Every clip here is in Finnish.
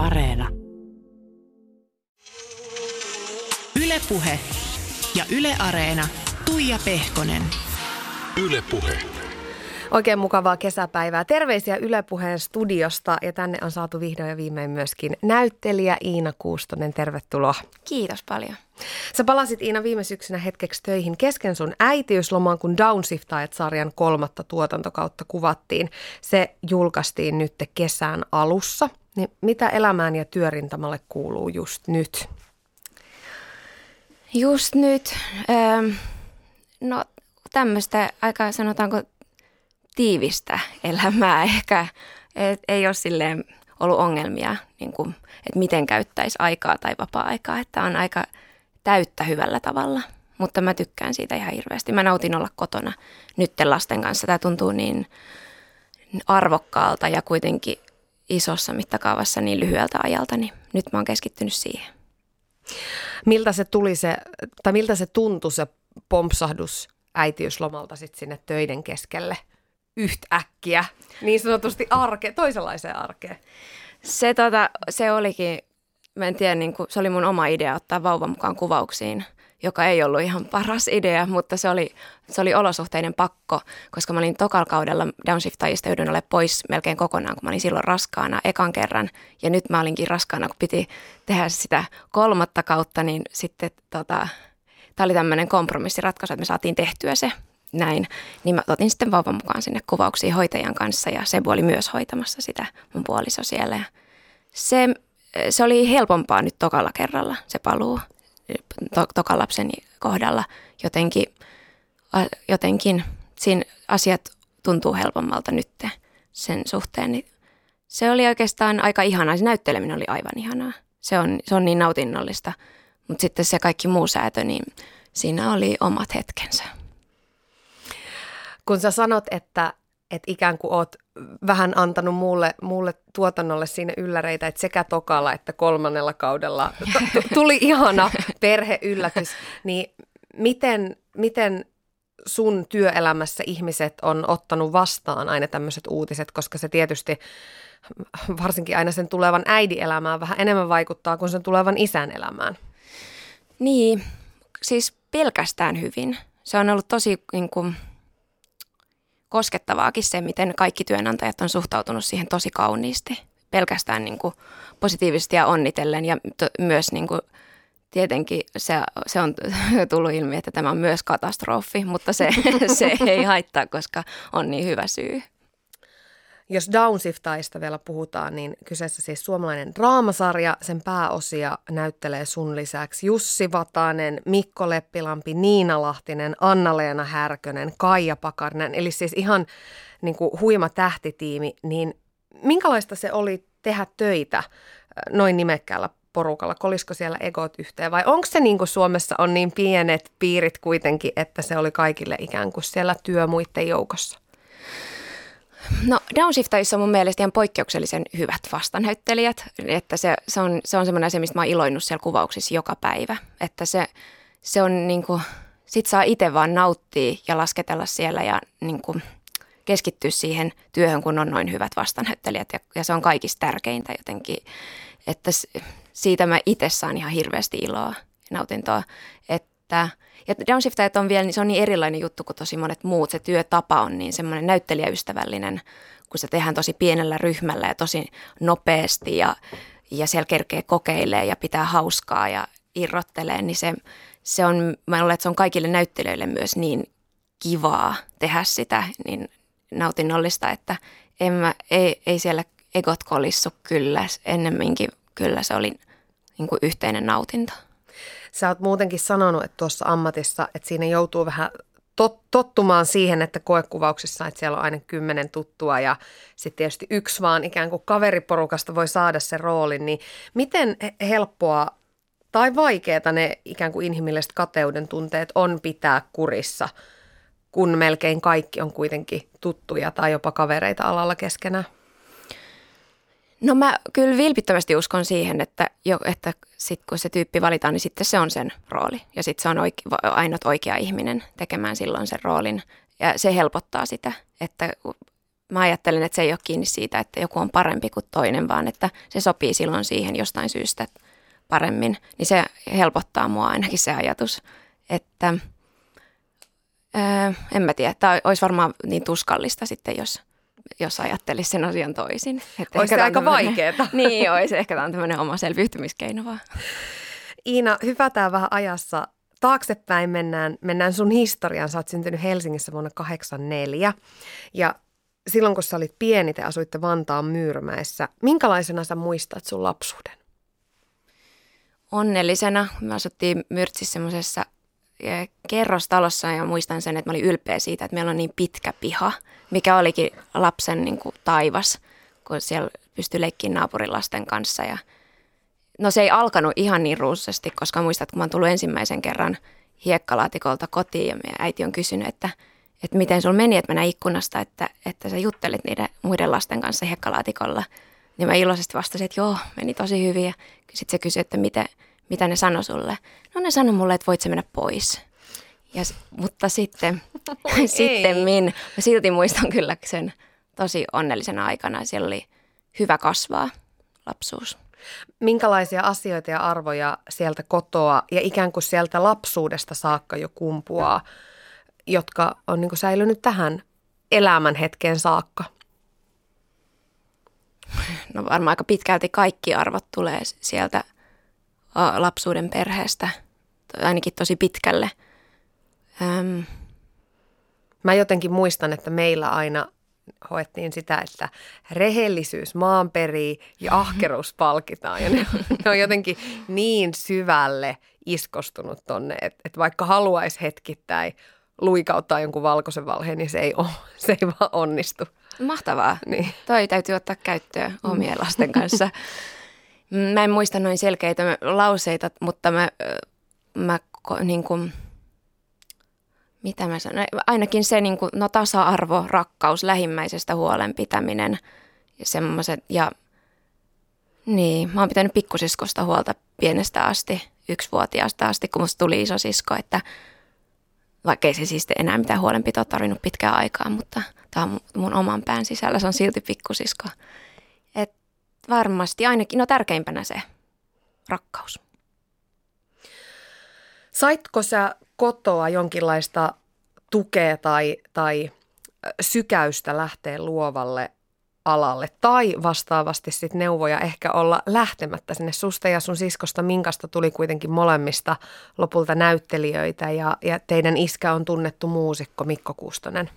Areena. Ylepuhe ja Yle Areena. Tuija Pehkonen. Ylepuhe. Oikein mukavaa kesäpäivää. Terveisiä Ylepuheen studiosta ja tänne on saatu vihdoin ja viimein myöskin näyttelijä Iina Kuustonen. Tervetuloa. Kiitos paljon. Sä palasit Iina viime syksynä hetkeksi töihin kesken sun äitiyslomaan, kun Downshiftajat-sarjan kolmatta tuotantokautta kuvattiin. Se julkaistiin nyt kesän alussa. Niin mitä elämään ja työrintamalle kuuluu just nyt? Just nyt, öö, no tämmöistä aika sanotaanko tiivistä elämää ehkä. Et ei ole silleen ollut ongelmia, niin että miten käyttäisi aikaa tai vapaa-aikaa, että on aika täyttä hyvällä tavalla. Mutta mä tykkään siitä ihan hirveästi. Mä nautin olla kotona nytten lasten kanssa. Tämä tuntuu niin arvokkaalta ja kuitenkin isossa mittakaavassa niin lyhyeltä ajalta, niin nyt mä oon keskittynyt siihen. Miltä se tuli se, tai miltä se tuntui se pompsahdus äitiyslomalta sitten sinne töiden keskelle yhtäkkiä, niin sanotusti arke, toisenlaiseen arkeen? Se, tota, se olikin, mä en tiedä, niin kuin, se oli mun oma idea ottaa vauvan mukaan kuvauksiin – joka ei ollut ihan paras idea, mutta se oli, se oli olosuhteiden pakko, koska mä olin tokal kaudella downshifttajista joudun ole pois melkein kokonaan, kun mä olin silloin raskaana ekan kerran. Ja nyt mä olinkin raskaana, kun piti tehdä sitä kolmatta kautta, niin sitten tota, tämä oli tämmöinen kompromissiratkaisu, että me saatiin tehtyä se näin. Niin mä otin sitten vauvan mukaan sinne kuvauksiin hoitajan kanssa ja Sebu oli myös hoitamassa sitä mun puoliso siellä. Ja se, se oli helpompaa nyt tokalla kerralla se paluu to, tokan lapsen kohdalla jotenkin, jotenkin siinä asiat tuntuu helpommalta nyt sen suhteen. Niin se oli oikeastaan aika ihanaa. Se näytteleminen oli aivan ihanaa. Se on, se on niin nautinnollista. Mutta sitten se kaikki muu säätö, niin siinä oli omat hetkensä. Kun sä sanot, että että ikään kuin oot vähän antanut muulle, muulle tuotannolle siinä ylläreitä, että sekä tokalla että kolmannella kaudella tuli ihana perheyllätys, niin miten, miten sun työelämässä ihmiset on ottanut vastaan aina tämmöiset uutiset, koska se tietysti varsinkin aina sen tulevan äidin elämään vähän enemmän vaikuttaa kuin sen tulevan isän elämään. Niin, siis pelkästään hyvin. Se on ollut tosi niin kuin, koskettavaakin se, miten kaikki työnantajat on suhtautunut siihen tosi kauniisti. Pelkästään niin kuin positiivisesti ja onnitellen ja to, myös niin kuin tietenkin se, se on tullut ilmi, että tämä on myös katastrofi, mutta se, se ei haittaa, koska on niin hyvä syy. Jos Downshiftaista vielä puhutaan, niin kyseessä siis suomalainen draamasarja. Sen pääosia näyttelee sun lisäksi Jussi Vatanen, Mikko Leppilampi, Niina Lahtinen, Anna-Leena Härkönen, Kaija Pakarinen. Eli siis ihan niin kuin huima tähtitiimi. Niin minkälaista se oli tehdä töitä äh, noin nimekkäällä porukalla? Kolisiko siellä egot yhteen vai onko se niin kuin Suomessa on niin pienet piirit kuitenkin, että se oli kaikille ikään kuin siellä työmuitten joukossa? No Downshiftajissa on mun mielestä ihan poikkeuksellisen hyvät vastanäyttelijät, että se, se on, se on semmoinen asia, mistä mä oon iloinnut siellä kuvauksissa joka päivä, että se, se on niin kuin, sit saa itse vaan nauttia ja lasketella siellä ja niin kuin keskittyä siihen työhön, kun on noin hyvät vastanäyttelijät ja, ja se on kaikista tärkeintä jotenkin, että siitä mä itse saan ihan hirveästi iloa nautintoa, että – ja downshiftajat on vielä, niin se on niin erilainen juttu kuin tosi monet muut. Se työtapa on niin semmoinen näyttelijäystävällinen, kun se tehdään tosi pienellä ryhmällä ja tosi nopeasti ja, ja siellä kerkee kokeilee ja pitää hauskaa ja irrottelee, niin se, se on, mä luulen, että se on kaikille näyttelijöille myös niin kivaa tehdä sitä, niin nautinnollista, että en mä, ei, ei siellä egot kolissu kyllä, ennemminkin kyllä se oli niin kuin yhteinen nautinto. Sä oot muutenkin sanonut, että tuossa ammatissa, että siinä joutuu vähän tot, tottumaan siihen, että koekuvauksissa, että siellä on aina kymmenen tuttua ja sitten tietysti yksi vaan ikään kuin kaveriporukasta voi saada se roolin, niin miten helppoa tai vaikeaa ne ikään kuin inhimilliset kateuden tunteet on pitää kurissa, kun melkein kaikki on kuitenkin tuttuja tai jopa kavereita alalla keskenään? No mä kyllä vilpittömästi uskon siihen, että, jo, että sit kun se tyyppi valitaan, niin sitten se on sen rooli. Ja sitten se on oike, ainut oikea ihminen tekemään silloin sen roolin. Ja se helpottaa sitä, että mä ajattelen, että se ei ole kiinni siitä, että joku on parempi kuin toinen, vaan että se sopii silloin siihen jostain syystä paremmin. Niin se helpottaa mua ainakin se ajatus, että ää, en mä tiedä, tämä olisi varmaan niin tuskallista sitten, jos, jos ajattelisi sen asian toisin. Että olisi se aika vaikeaa. niin, olisi. Ehkä tämä on tämmöinen oma selviytymiskeino vaan. Iina, hypätään vähän ajassa taaksepäin mennään, mennään sun historiaan. Sä oot syntynyt Helsingissä vuonna 1984 ja silloin kun sä olit pieni, te asuitte Vantaan Myyrmäessä. Minkälaisena sä muistat sun lapsuuden? Onnellisena. Me asuttiin Myrtsissä semmoisessa eh, kerrostalossa ja muistan sen, että mä olin ylpeä siitä, että meillä on niin pitkä piha, mikä olikin lapsen niin kuin, taivas, kun siellä pystyi leikkiin naapurilasten kanssa ja – no se ei alkanut ihan niin ruusuisesti, koska muistat, kun mä oon tullut ensimmäisen kerran hiekkalaatikolta kotiin ja meidän äiti on kysynyt, että, että miten sulla meni, että mä näin ikkunasta, että, että sä juttelit niiden muiden lasten kanssa hiekkalaatikolla. Niin mä iloisesti vastasin, että joo, meni tosi hyvin. Ja sitten se kysyi, että mitä, mitä ne sanoi sulle. No ne sanoi mulle, että voit sä mennä pois. Ja, mutta sitten, sitten min, mä silti muistan kyllä sen tosi onnellisena aikana. Siellä oli hyvä kasvaa lapsuus. Minkälaisia asioita ja arvoja sieltä kotoa ja ikään kuin sieltä lapsuudesta saakka jo kumpuaa, jotka on niin säilynyt tähän elämän hetkeen saakka? No varmaan aika pitkälti kaikki arvot tulee sieltä lapsuuden perheestä, ainakin tosi pitkälle. Öm. Mä jotenkin muistan, että meillä aina hoettiin sitä, että rehellisyys maanperii ja ahkeruus palkitaan. Ja ne, ne on jotenkin niin syvälle iskostunut tonne, että, että vaikka haluaisi hetkittäin luikauttaa jonkun valkoisen valheen, niin se ei, ole, se ei vaan onnistu. Mahtavaa. Niin. Toi täytyy ottaa käyttöön omien lasten kanssa. Mä en muista noin selkeitä lauseita, mutta mä, mä niin kuin – mitä mä sanon, ainakin se niin kuin, no tasa-arvo, rakkaus, lähimmäisestä huolen pitäminen ja semmoiset, ja niin, mä oon pitänyt pikkusiskosta huolta pienestä asti, yksivuotiaasta asti, kun musta tuli iso sisko, että vaikka ei se siis enää mitään huolenpitoa tarvinnut pitkään aikaa, mutta tämä on mun oman pään sisällä, se on silti pikkusisko. Et varmasti ainakin, no tärkeimpänä se rakkaus. Saitko sä kotoa jonkinlaista tukea tai, tai sykäystä lähteä luovalle alalle tai vastaavasti sit neuvoja ehkä olla lähtemättä sinne susta ja sun siskosta, minkasta tuli kuitenkin molemmista lopulta näyttelijöitä ja, ja teidän iskä on tunnettu muusikko Mikko Kuustonen.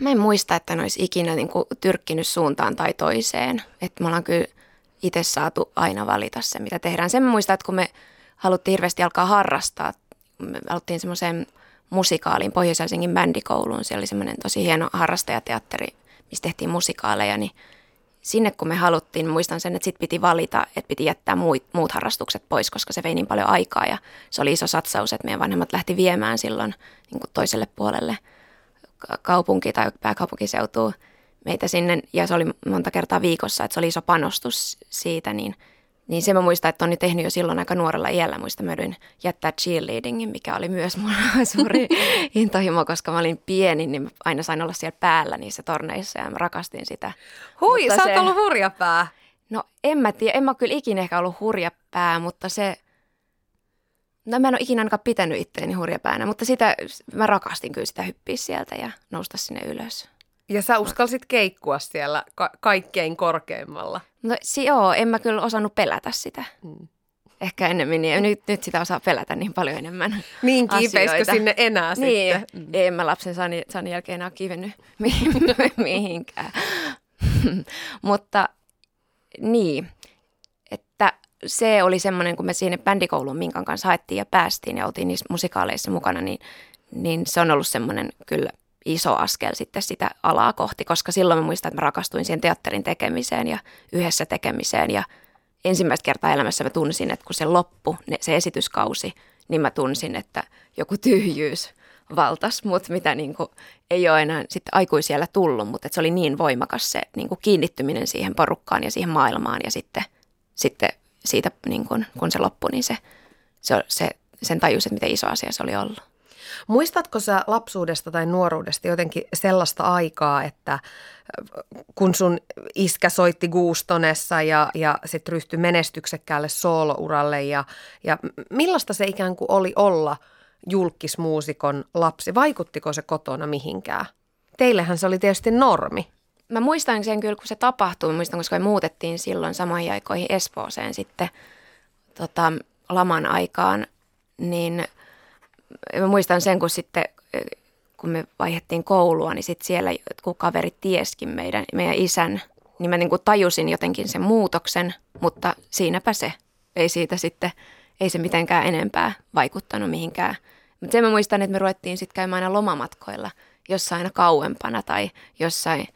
Mä en muista, että ne olisi ikinä niin kuin tyrkkinyt suuntaan tai toiseen. Että me ollaan kyllä itse saatu aina valita se, mitä tehdään. Sen muistaa, että kun me haluttiin hirveästi alkaa harrastaa. Me aloittiin semmoiseen musikaalin Pohjois-Helsingin bändikouluun. Siellä oli semmoinen tosi hieno harrastajateatteri, missä tehtiin musikaaleja, niin sinne kun me haluttiin, muistan sen, että sitten piti valita, että piti jättää muut, muut harrastukset pois, koska se vei niin paljon aikaa ja se oli iso satsaus, että meidän vanhemmat lähti viemään silloin niin kuin toiselle puolelle kaupunki tai pääkaupunkiseutua meitä sinne ja se oli monta kertaa viikossa, että se oli iso panostus siitä, niin – niin se mä muistan, että on tehnyt jo silloin aika nuorella iällä. Muista mä jättää cheerleadingin, mikä oli myös mun suuri intohimo, koska mä olin pieni, niin mä aina sain olla siellä päällä niissä torneissa ja mä rakastin sitä. Hui, mutta sä oot se, ollut hurja pää. No en mä tiedä, en mä kyllä ikinä ehkä ollut hurja pää, mutta se, no mä en ole ikinä ainakaan pitänyt itteeni hurjapäänä, mutta sitä, mä rakastin kyllä sitä hyppiä sieltä ja nousta sinne ylös. Ja sä uskalsit keikkua siellä ka- kaikkein korkeimmalla. No si- joo, en mä kyllä osannut pelätä sitä. Hmm. Ehkä enemmän, niin nyt, nyt sitä osaa pelätä niin paljon enemmän Niin kiipeisikö sinne enää niin, sitten? Mm. En mä lapsen sani, sani jälkeen enää kivennyt mihinkään. Mutta niin, että se oli semmoinen, kun me siinä bändikouluun Minkan kanssa haettiin ja päästiin ja oltiin niissä musikaaleissa mukana, niin, niin se on ollut semmoinen kyllä iso askel sitten sitä alaa kohti, koska silloin mä muistan, että mä rakastuin siihen teatterin tekemiseen ja yhdessä tekemiseen ja ensimmäistä kertaa elämässä mä tunsin, että kun se loppu, se esityskausi, niin mä tunsin, että joku tyhjyys valtas mut, mitä niin kuin ei ole enää sitten aikuisiellä tullut, mutta että se oli niin voimakas se niin kuin kiinnittyminen siihen porukkaan ja siihen maailmaan ja sitten, sitten siitä, niin kuin, kun se loppui, niin se, se, se, sen tajus, että miten iso asia se oli ollut. Muistatko sä lapsuudesta tai nuoruudesta jotenkin sellaista aikaa, että kun sun iskä soitti Guustonessa ja, ja sitten ryhtyi menestyksekkäälle soolouralle ja, ja millaista se ikään kuin oli olla julkismuusikon lapsi? Vaikuttiko se kotona mihinkään? Teillehän se oli tietysti normi. Mä muistan sen kyllä, kun se tapahtui. Mä muistan, koska me muutettiin silloin samoihin aikoihin Espooseen sitten tota, laman aikaan, niin mä muistan sen, kun sitten kun me vaihdettiin koulua, niin sitten siellä kun kaverit tieskin meidän, meidän isän, niin mä niin kuin tajusin jotenkin sen muutoksen, mutta siinäpä se. Ei siitä sitten, ei se mitenkään enempää vaikuttanut mihinkään. Mutta sen mä muistan, että me ruvettiin sitten käymään aina lomamatkoilla jossain aina kauempana tai jossain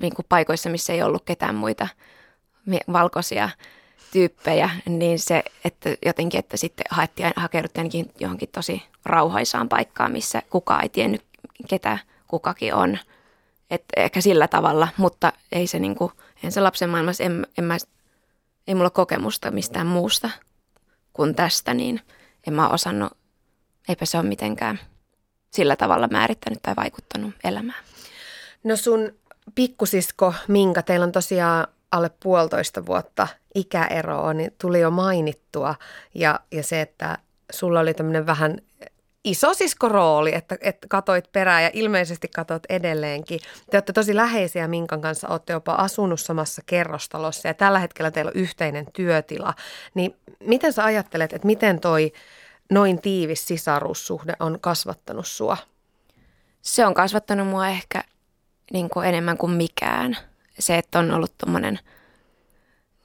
niin kuin paikoissa, missä ei ollut ketään muita valkoisia tyyppejä, niin se, että jotenkin, että sitten haettiin, hakeuduttiin johonkin tosi rauhaisaan paikkaan, missä kukaan ei tiennyt, ketä kukakin on. että ehkä sillä tavalla, mutta ei se niin kuin, en se lapsen maailmassa, en, en mä, ei mulla kokemusta mistään muusta kuin tästä, niin en mä osannut, eipä se ole mitenkään sillä tavalla määrittänyt tai vaikuttanut elämään. No sun pikkusisko Minka, teillä on tosiaan alle puolitoista vuotta ikäeroa, niin tuli jo mainittua. Ja, ja se, että sulla oli tämmöinen vähän isosiskorooli, että, että katoit perään ja ilmeisesti katot edelleenkin. Te olette tosi läheisiä Minkan kanssa, olette jopa asunut samassa kerrostalossa ja tällä hetkellä teillä on yhteinen työtila. Niin miten sä ajattelet, että miten toi noin tiivis sisaruussuhde on kasvattanut sua? Se on kasvattanut mua ehkä niin kuin enemmän kuin mikään. Se, että on ollut tuommoinen,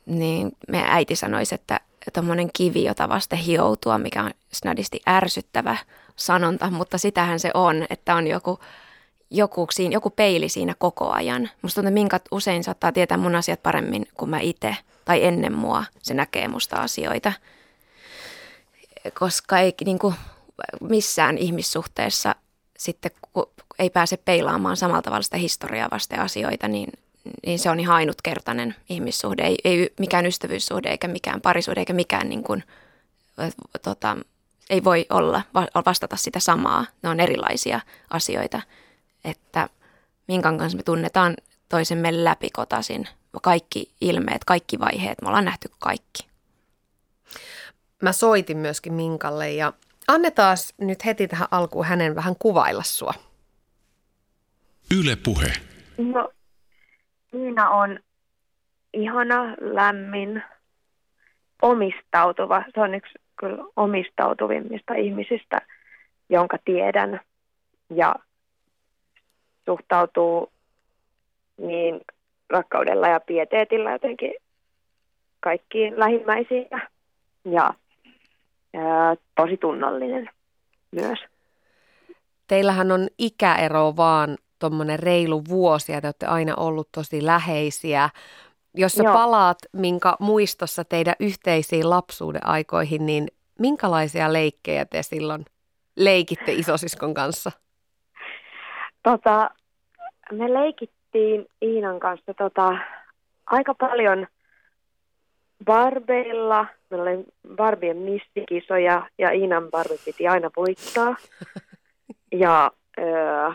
niin meidän äiti sanoisi, että tuommoinen kivi, jota vasten hioutua, mikä on snadisti ärsyttävä sanonta, mutta sitähän se on, että on joku, joku, siinä, joku peili siinä koko ajan. Musta tuntuu, minkä usein saattaa tietää mun asiat paremmin kuin mä itse tai ennen mua. Se näkee musta asioita. Koska ei niin kuin, missään ihmissuhteessa sitten kun ei pääse peilaamaan samalla tavalla sitä historiaa vasten asioita, niin, niin se on ihan ainutkertainen ihmissuhde. Ei, ei mikään ystävyyssuhde eikä mikään parisuhde eikä mikään niin kuin, tota, ei voi olla vastata sitä samaa. Ne on erilaisia asioita, että minkä kanssa me tunnetaan toisemme läpikotasin. Kaikki ilmeet, kaikki vaiheet, me ollaan nähty kaikki. Mä soitin myöskin Minkalle ja annetaan nyt heti tähän alkuun hänen vähän kuvailla sua. Yle Puhe. No, Niina on ihana, lämmin, omistautuva. Se on yksi kyllä omistautuvimmista ihmisistä, jonka tiedän. Ja suhtautuu niin rakkaudella ja pieteetillä jotenkin kaikkiin lähimmäisiin ja, ja tosi tunnollinen myös. Teillähän on ikäero vaan tuommoinen reilu vuosi ja te olette aina ollut tosi läheisiä. Jos sä Joo. palaat minkä muistossa teidän yhteisiin lapsuuden aikoihin, niin minkälaisia leikkejä te silloin leikitte isosiskon kanssa? Tota, me leikittiin Iinan kanssa tota, aika paljon barbeilla. Meillä oli Barbien missikisoja ja Iinan Barbie piti aina voittaa. Ja öö,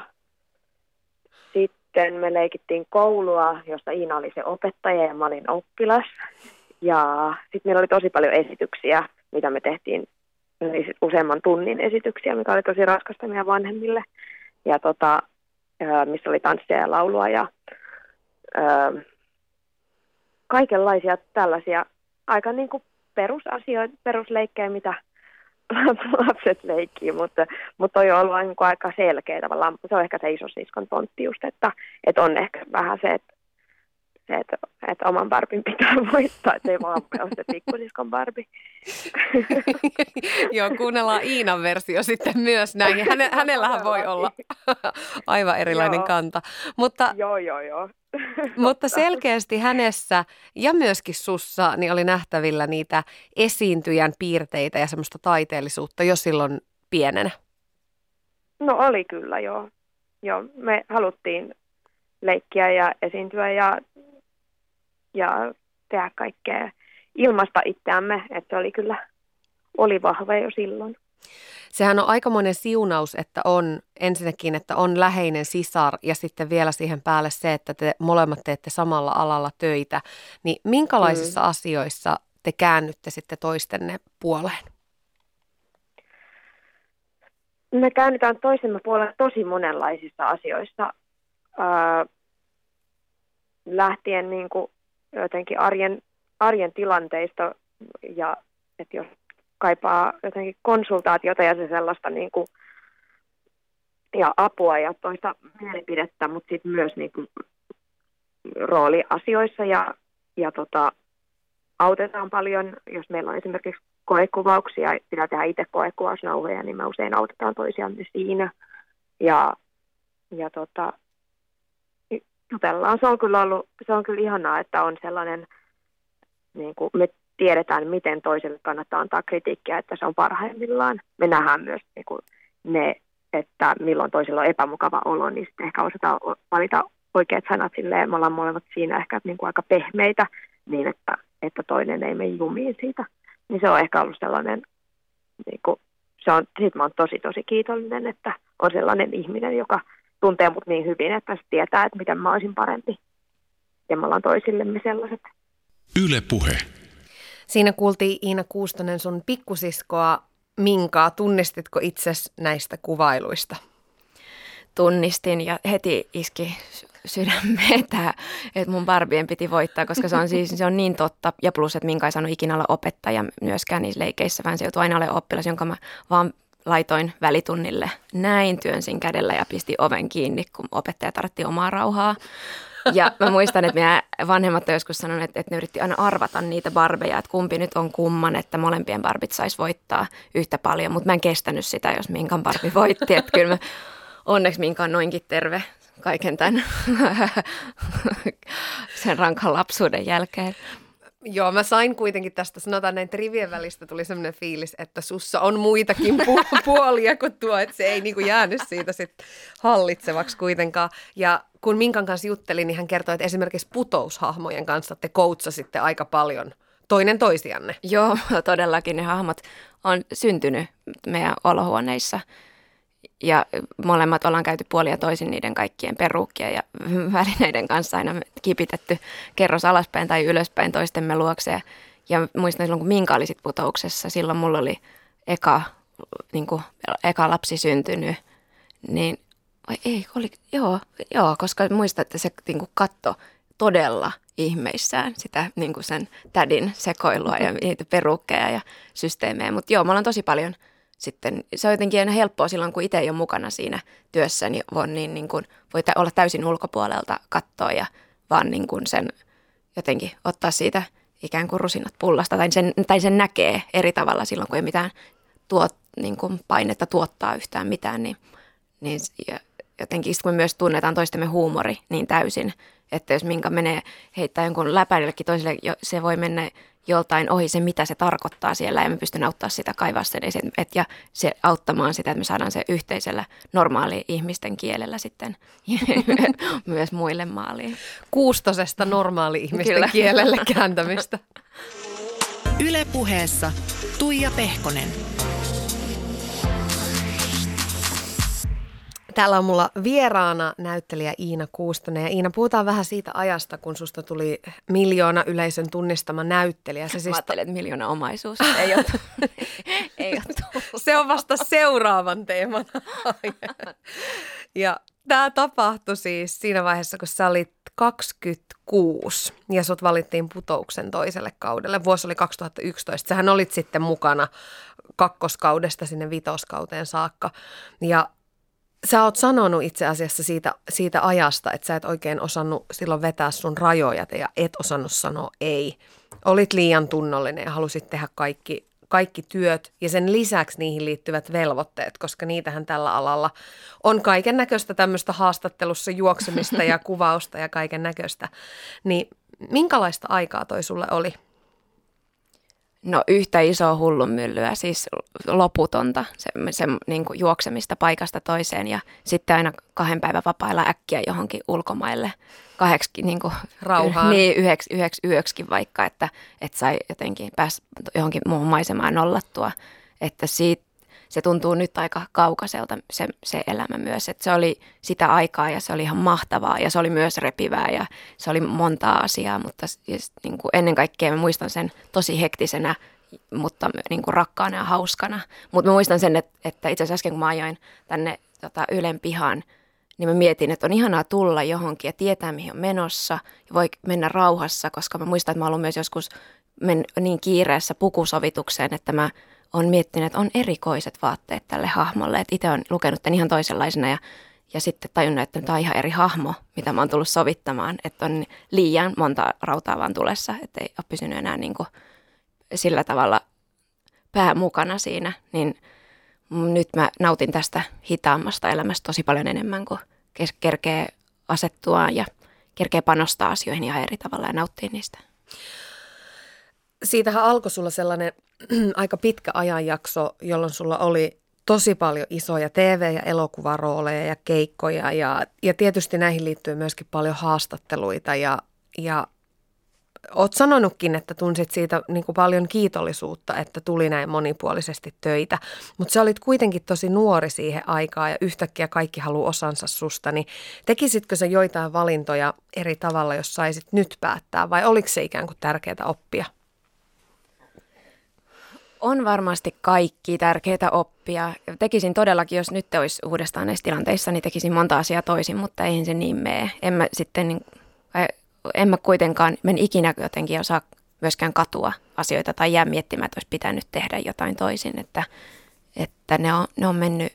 sitten me leikittiin koulua, jossa Iina oli se opettaja ja mä olin oppilas. Ja sitten meillä oli tosi paljon esityksiä, mitä me tehtiin, useamman tunnin esityksiä, mikä oli tosi raskasta meidän vanhemmille. Ja tota, missä oli tanssia ja laulua ja ö, kaikenlaisia tällaisia aika niin kuin perusasioita, perusleikkejä, mitä lapset leikkii, mutta, mutta toi on ollut niin aika selkeä tavallaan. Se on ehkä se isosiskon tontti just, että, että on ehkä vähän se, että, se, että, että oman barbin pitää voittaa, että ei vaan ole se pikkusiskon barbi. Joo, kuunnellaan Iinan versio sitten myös näin. Häne, hänellähän voi olla aivan erilainen joo. kanta. Mutta, joo, joo, joo. Mutta selkeästi hänessä ja myöskin sussa niin oli nähtävillä niitä esiintyjän piirteitä ja semmoista taiteellisuutta jo silloin pienenä. No oli kyllä, joo. joo me haluttiin leikkiä ja esiintyä ja, ja tehdä kaikkea ilmasta itseämme, että oli kyllä oli vahva jo silloin. Sehän on aikamoinen siunaus, että on ensinnäkin, että on läheinen sisar ja sitten vielä siihen päälle se, että te molemmat teette samalla alalla töitä. Niin minkälaisissa mm. asioissa te käännytte sitten toistenne puoleen? Me käännytään toisemme puoleen tosi monenlaisissa asioissa. Öö, lähtien niin kuin jotenkin arjen, arjen tilanteista ja että jos kaipaa jotenkin konsultaatiota ja se sellaista niin kuin, ja apua ja toista mielipidettä, mutta sitten myös niin kuin, rooliasioissa ja, ja tota, autetaan paljon, jos meillä on esimerkiksi koekuvauksia, pitää tehdä itse koekuvausnauhoja, niin me usein autetaan toisiamme siinä. Ja, ja tota, jutellaan. Se on kyllä ollut, se on kyllä ihanaa, että on sellainen, niin kuin me tiedetään, miten toiselle kannattaa antaa kritiikkiä, että se on parhaimmillaan. Me nähdään myös niin kuin ne, että milloin toisella on epämukava olo, niin sitten ehkä osataan valita oikeat sanat silleen, me ollaan molemmat siinä ehkä niin kuin aika pehmeitä, niin että, että toinen ei mene jumiin siitä. Niin se on ehkä ollut sellainen, niin kuin, se on, siitä mä oon tosi tosi kiitollinen, että on sellainen ihminen, joka tuntee mut niin hyvin, että se tietää, että miten mä olisin parempi. Ja me ollaan toisillemme sellaiset. Yle Puhe. Siinä kuultiin Iina Kuustonen sun pikkusiskoa Minkaa. Tunnistitko itses näistä kuvailuista? Tunnistin ja heti iski sydämeen että mun Barbien piti voittaa, koska se on siis se on niin totta. Ja plus, että Minka ei saanut ikinä olla opettaja myöskään niissä leikeissä, vaan se joutui aina olemaan oppilas, jonka mä vaan laitoin välitunnille. Näin työnsin kädellä ja pisti oven kiinni, kun opettaja tarvitti omaa rauhaa. Ja mä muistan, että meidän vanhemmat on joskus sanonut, että, että ne yritti aina arvata niitä barbeja, että kumpi nyt on kumman, että molempien barbit saisi voittaa yhtä paljon. Mutta mä en kestänyt sitä, jos Minkan barbi voitti. Että kyllä mä, onneksi Minka on noinkin terve kaiken tämän sen rankan lapsuuden jälkeen. Joo, mä sain kuitenkin tästä, sanotaan näin trivien välistä tuli semmoinen fiilis, että sussa on muitakin pu- puolia kuin tuo, että se ei niinku jäänyt siitä sit hallitsevaksi kuitenkaan. Ja kun Minkan kanssa juttelin, niin hän kertoi, että esimerkiksi putoushahmojen kanssa te koutsasitte aika paljon toinen toisianne. Joo, todellakin ne hahmot on syntynyt meidän olohuoneissa – ja molemmat ollaan käyty puolia toisin niiden kaikkien peruukkien ja välineiden kanssa aina kipitetty kerros alaspäin tai ylöspäin toistemme luokse. Ja muistan silloin, kun Minka oli putouksessa, silloin mulla oli eka, niin kuin, eka lapsi syntynyt, niin vai ei, oli, joo, joo, koska muistan, että se niin kuin katto todella ihmeissään sitä niin kuin sen tädin sekoilua ja niitä perukkeja ja systeemejä. Mutta joo, me ollaan tosi paljon – sitten se on jotenkin aina helppoa silloin, kun itse ei ole mukana siinä työssä, niin voi, niin, niin kuin, voi olla täysin ulkopuolelta katsoa ja vaan niin kuin sen jotenkin ottaa siitä ikään kuin rusinat pullasta tai sen, tai sen näkee eri tavalla silloin, kun ei mitään tuot, niin kuin painetta tuottaa yhtään mitään, niin, niin ja jotenkin kun me myös tunnetaan toistemme huumori niin täysin, että jos minkä menee heittää jonkun läpäidellekin toiselle, se voi mennä joltain ohi se, mitä se tarkoittaa siellä ja me pystyn auttaa sitä kaivaa sen et, ja se auttamaan sitä, että me saadaan se yhteisellä normaali ihmisten kielellä sitten myös muille maaliin. Kuustosesta normaali ihmisten Kyllä. kielelle kääntämistä. Ylepuheessa Tuija Pehkonen. Täällä on mulla vieraana näyttelijä Iina Kuustonen. Ja Iina, puhutaan vähän siitä ajasta, kun susta tuli miljoona yleisön tunnistama näyttelijä. Se siis... Mä että miljoona omaisuus. Ei ole, ei ole Se on vasta seuraavan teeman Ja tämä tapahtui siis siinä vaiheessa, kun sä olit 26 ja sut valittiin putouksen toiselle kaudelle. Vuosi oli 2011. Sähän olit sitten mukana kakkoskaudesta sinne vitoskauteen saakka. Ja Sä oot sanonut itse asiassa siitä, siitä ajasta, että sä et oikein osannut silloin vetää sun rajoja ja et osannut sanoa ei. Olit liian tunnollinen ja halusit tehdä kaikki, kaikki työt ja sen lisäksi niihin liittyvät velvoitteet, koska niitähän tällä alalla on kaiken näköistä tämmöistä haastattelussa juoksemista ja kuvausta ja kaiken näköistä. Niin minkälaista aikaa toi sulle oli? No yhtä isoa hullunmyllyä, siis loputonta, se, se niin kuin juoksemista paikasta toiseen ja sitten aina kahden päivän vapailla äkkiä johonkin ulkomaille kahdeksi niin kuin, Rauhaan. Niin, yhdeksi, yhdeksi yöksikin vaikka, että, että sai jotenkin pääs johonkin muuhun maisemaan nollattua. Että siitä, se tuntuu nyt aika kaukaiselta se, se elämä myös. Että se oli sitä aikaa ja se oli ihan mahtavaa ja se oli myös repivää ja se oli montaa asiaa, mutta niin kuin ennen kaikkea mä muistan sen tosi hektisenä mutta niin kuin rakkaana ja hauskana. Mutta mä muistan sen, että, että itse asiassa äsken kun mä ajoin tänne tota, Ylen pihaan, niin mä mietin, että on ihanaa tulla johonkin ja tietää, mihin on menossa ja voi mennä rauhassa, koska mä muistan, että mä ollut myös joskus men, niin kiireessä pukusovitukseen, että mä oon miettinyt, että on erikoiset vaatteet tälle hahmolle. Että itse on lukenut tämän ihan toisenlaisena ja, ja sitten tajunnut, että tämä on ihan eri hahmo, mitä mä oon tullut sovittamaan. Että on liian monta rautaa vaan tulessa, että ei ole pysynyt enää niin kuin sillä tavalla pää mukana siinä. Niin nyt mä nautin tästä hitaammasta elämästä tosi paljon enemmän, kun kerkee asettua ja kerkee panostaa asioihin ihan eri tavalla ja nauttia niistä. Siitähän alkoi sulla sellainen aika pitkä ajanjakso, jolloin sulla oli tosi paljon isoja TV- ja elokuvarooleja ja keikkoja ja, ja tietysti näihin liittyy myöskin paljon haastatteluita ja, ja oot sanonutkin, että tunsit siitä niin kuin paljon kiitollisuutta, että tuli näin monipuolisesti töitä, mutta sä olit kuitenkin tosi nuori siihen aikaan ja yhtäkkiä kaikki haluaa osansa susta, niin tekisitkö sä joitain valintoja eri tavalla, jos saisit nyt päättää vai oliko se ikään kuin tärkeää oppia? On varmasti kaikki tärkeitä oppia. Tekisin todellakin, jos nyt olisi uudestaan näissä tilanteissa, niin tekisin monta asiaa toisin, mutta eihän se niin mene. En mä sitten, niin, en mä kuitenkaan, en ikinä jotenkin osaa myöskään katua asioita tai jää miettimään, että olisi pitänyt tehdä jotain toisin. Että, että ne, on, ne on mennyt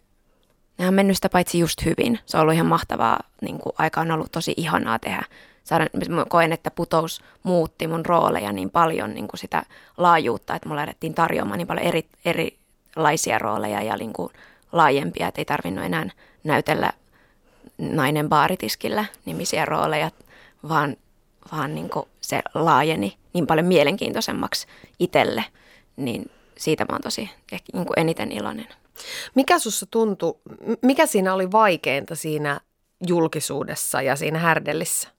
ne on mennyt sitä paitsi just hyvin. Se on ollut ihan mahtavaa, niin kuin aika on ollut tosi ihanaa tehdä saada, mä koen, että putous muutti mun rooleja niin paljon niin kuin sitä laajuutta, että mulla lähdettiin tarjoamaan niin paljon eri, erilaisia rooleja ja niin kuin laajempia, että ei tarvinnut enää näytellä nainen baaritiskillä nimisiä rooleja, vaan, vaan niin kuin se laajeni niin paljon mielenkiintoisemmaksi itselle, niin siitä mä oon tosi ehkä niin kuin eniten iloinen. Mikä sussa tuntui, mikä siinä oli vaikeinta siinä julkisuudessa ja siinä härdellissä?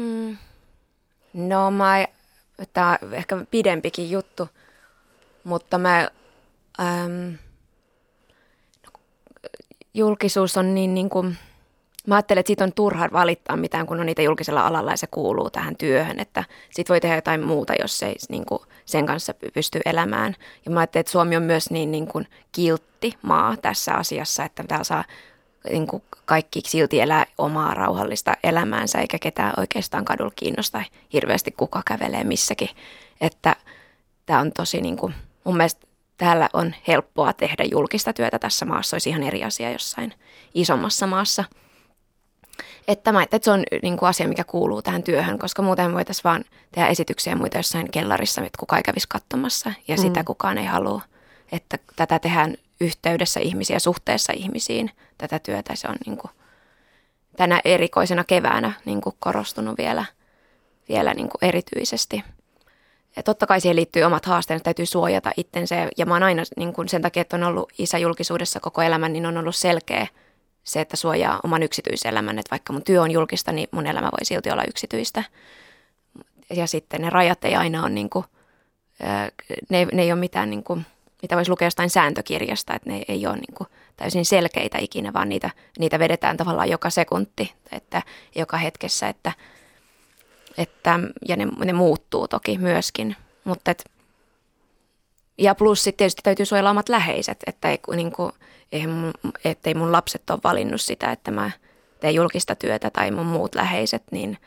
Mm. No mä, tämä on ehkä pidempikin juttu, mutta mä, äm, julkisuus on niin, niin kuin, mä ajattelen, että siitä on turha valittaa mitään, kun on niitä julkisella alalla ja se kuuluu tähän työhön, että sit voi tehdä jotain muuta, jos ei niin kuin, sen kanssa pysty elämään. Ja mä ajattelen, että Suomi on myös niin, niin kuin kiltti maa tässä asiassa, että täällä saa niin kuin kaikki silti elää omaa rauhallista elämäänsä, eikä ketään oikeastaan kadulla kiinnosta hirveästi kuka kävelee missäkin. Että tämä on tosi niin kuin, mun mielestä täällä on helppoa tehdä julkista työtä tässä maassa, olisi ihan eri asia jossain isommassa maassa. Että, mä, että se on niin kuin asia, mikä kuuluu tähän työhön, koska muuten voitaisiin vaan tehdä esityksiä muita jossain kellarissa, että kukaan ei kävisi katsomassa ja mm. sitä kukaan ei halua. Että tätä tehdään yhteydessä ihmisiä, suhteessa ihmisiin tätä työtä. Se on niin kuin tänä erikoisena keväänä niin kuin korostunut vielä, vielä niin kuin erityisesti. Ja totta kai siihen liittyy omat haasteet, täytyy suojata itsensä. Ja mä oon aina niin kuin sen takia, että on ollut isä julkisuudessa koko elämän, niin on ollut selkeä se, että suojaa oman yksityiselämän. Että vaikka mun työ on julkista, niin mun elämä voi silti olla yksityistä. Ja sitten ne rajat ei aina ole, niin kuin, ne, ne ei ole mitään niin kuin, mitä voisi lukea jostain sääntökirjasta, että ne ei ole niin kuin täysin selkeitä ikinä, vaan niitä, niitä vedetään tavallaan joka sekunti, että joka hetkessä, että, että ja ne, ne muuttuu toki myöskin, mutta et, ja plus sitten tietysti täytyy suojella omat läheiset, että ei, niin kuin, mun, ettei mun lapset ole valinnut sitä, että mä teen julkista työtä tai mun muut läheiset, niin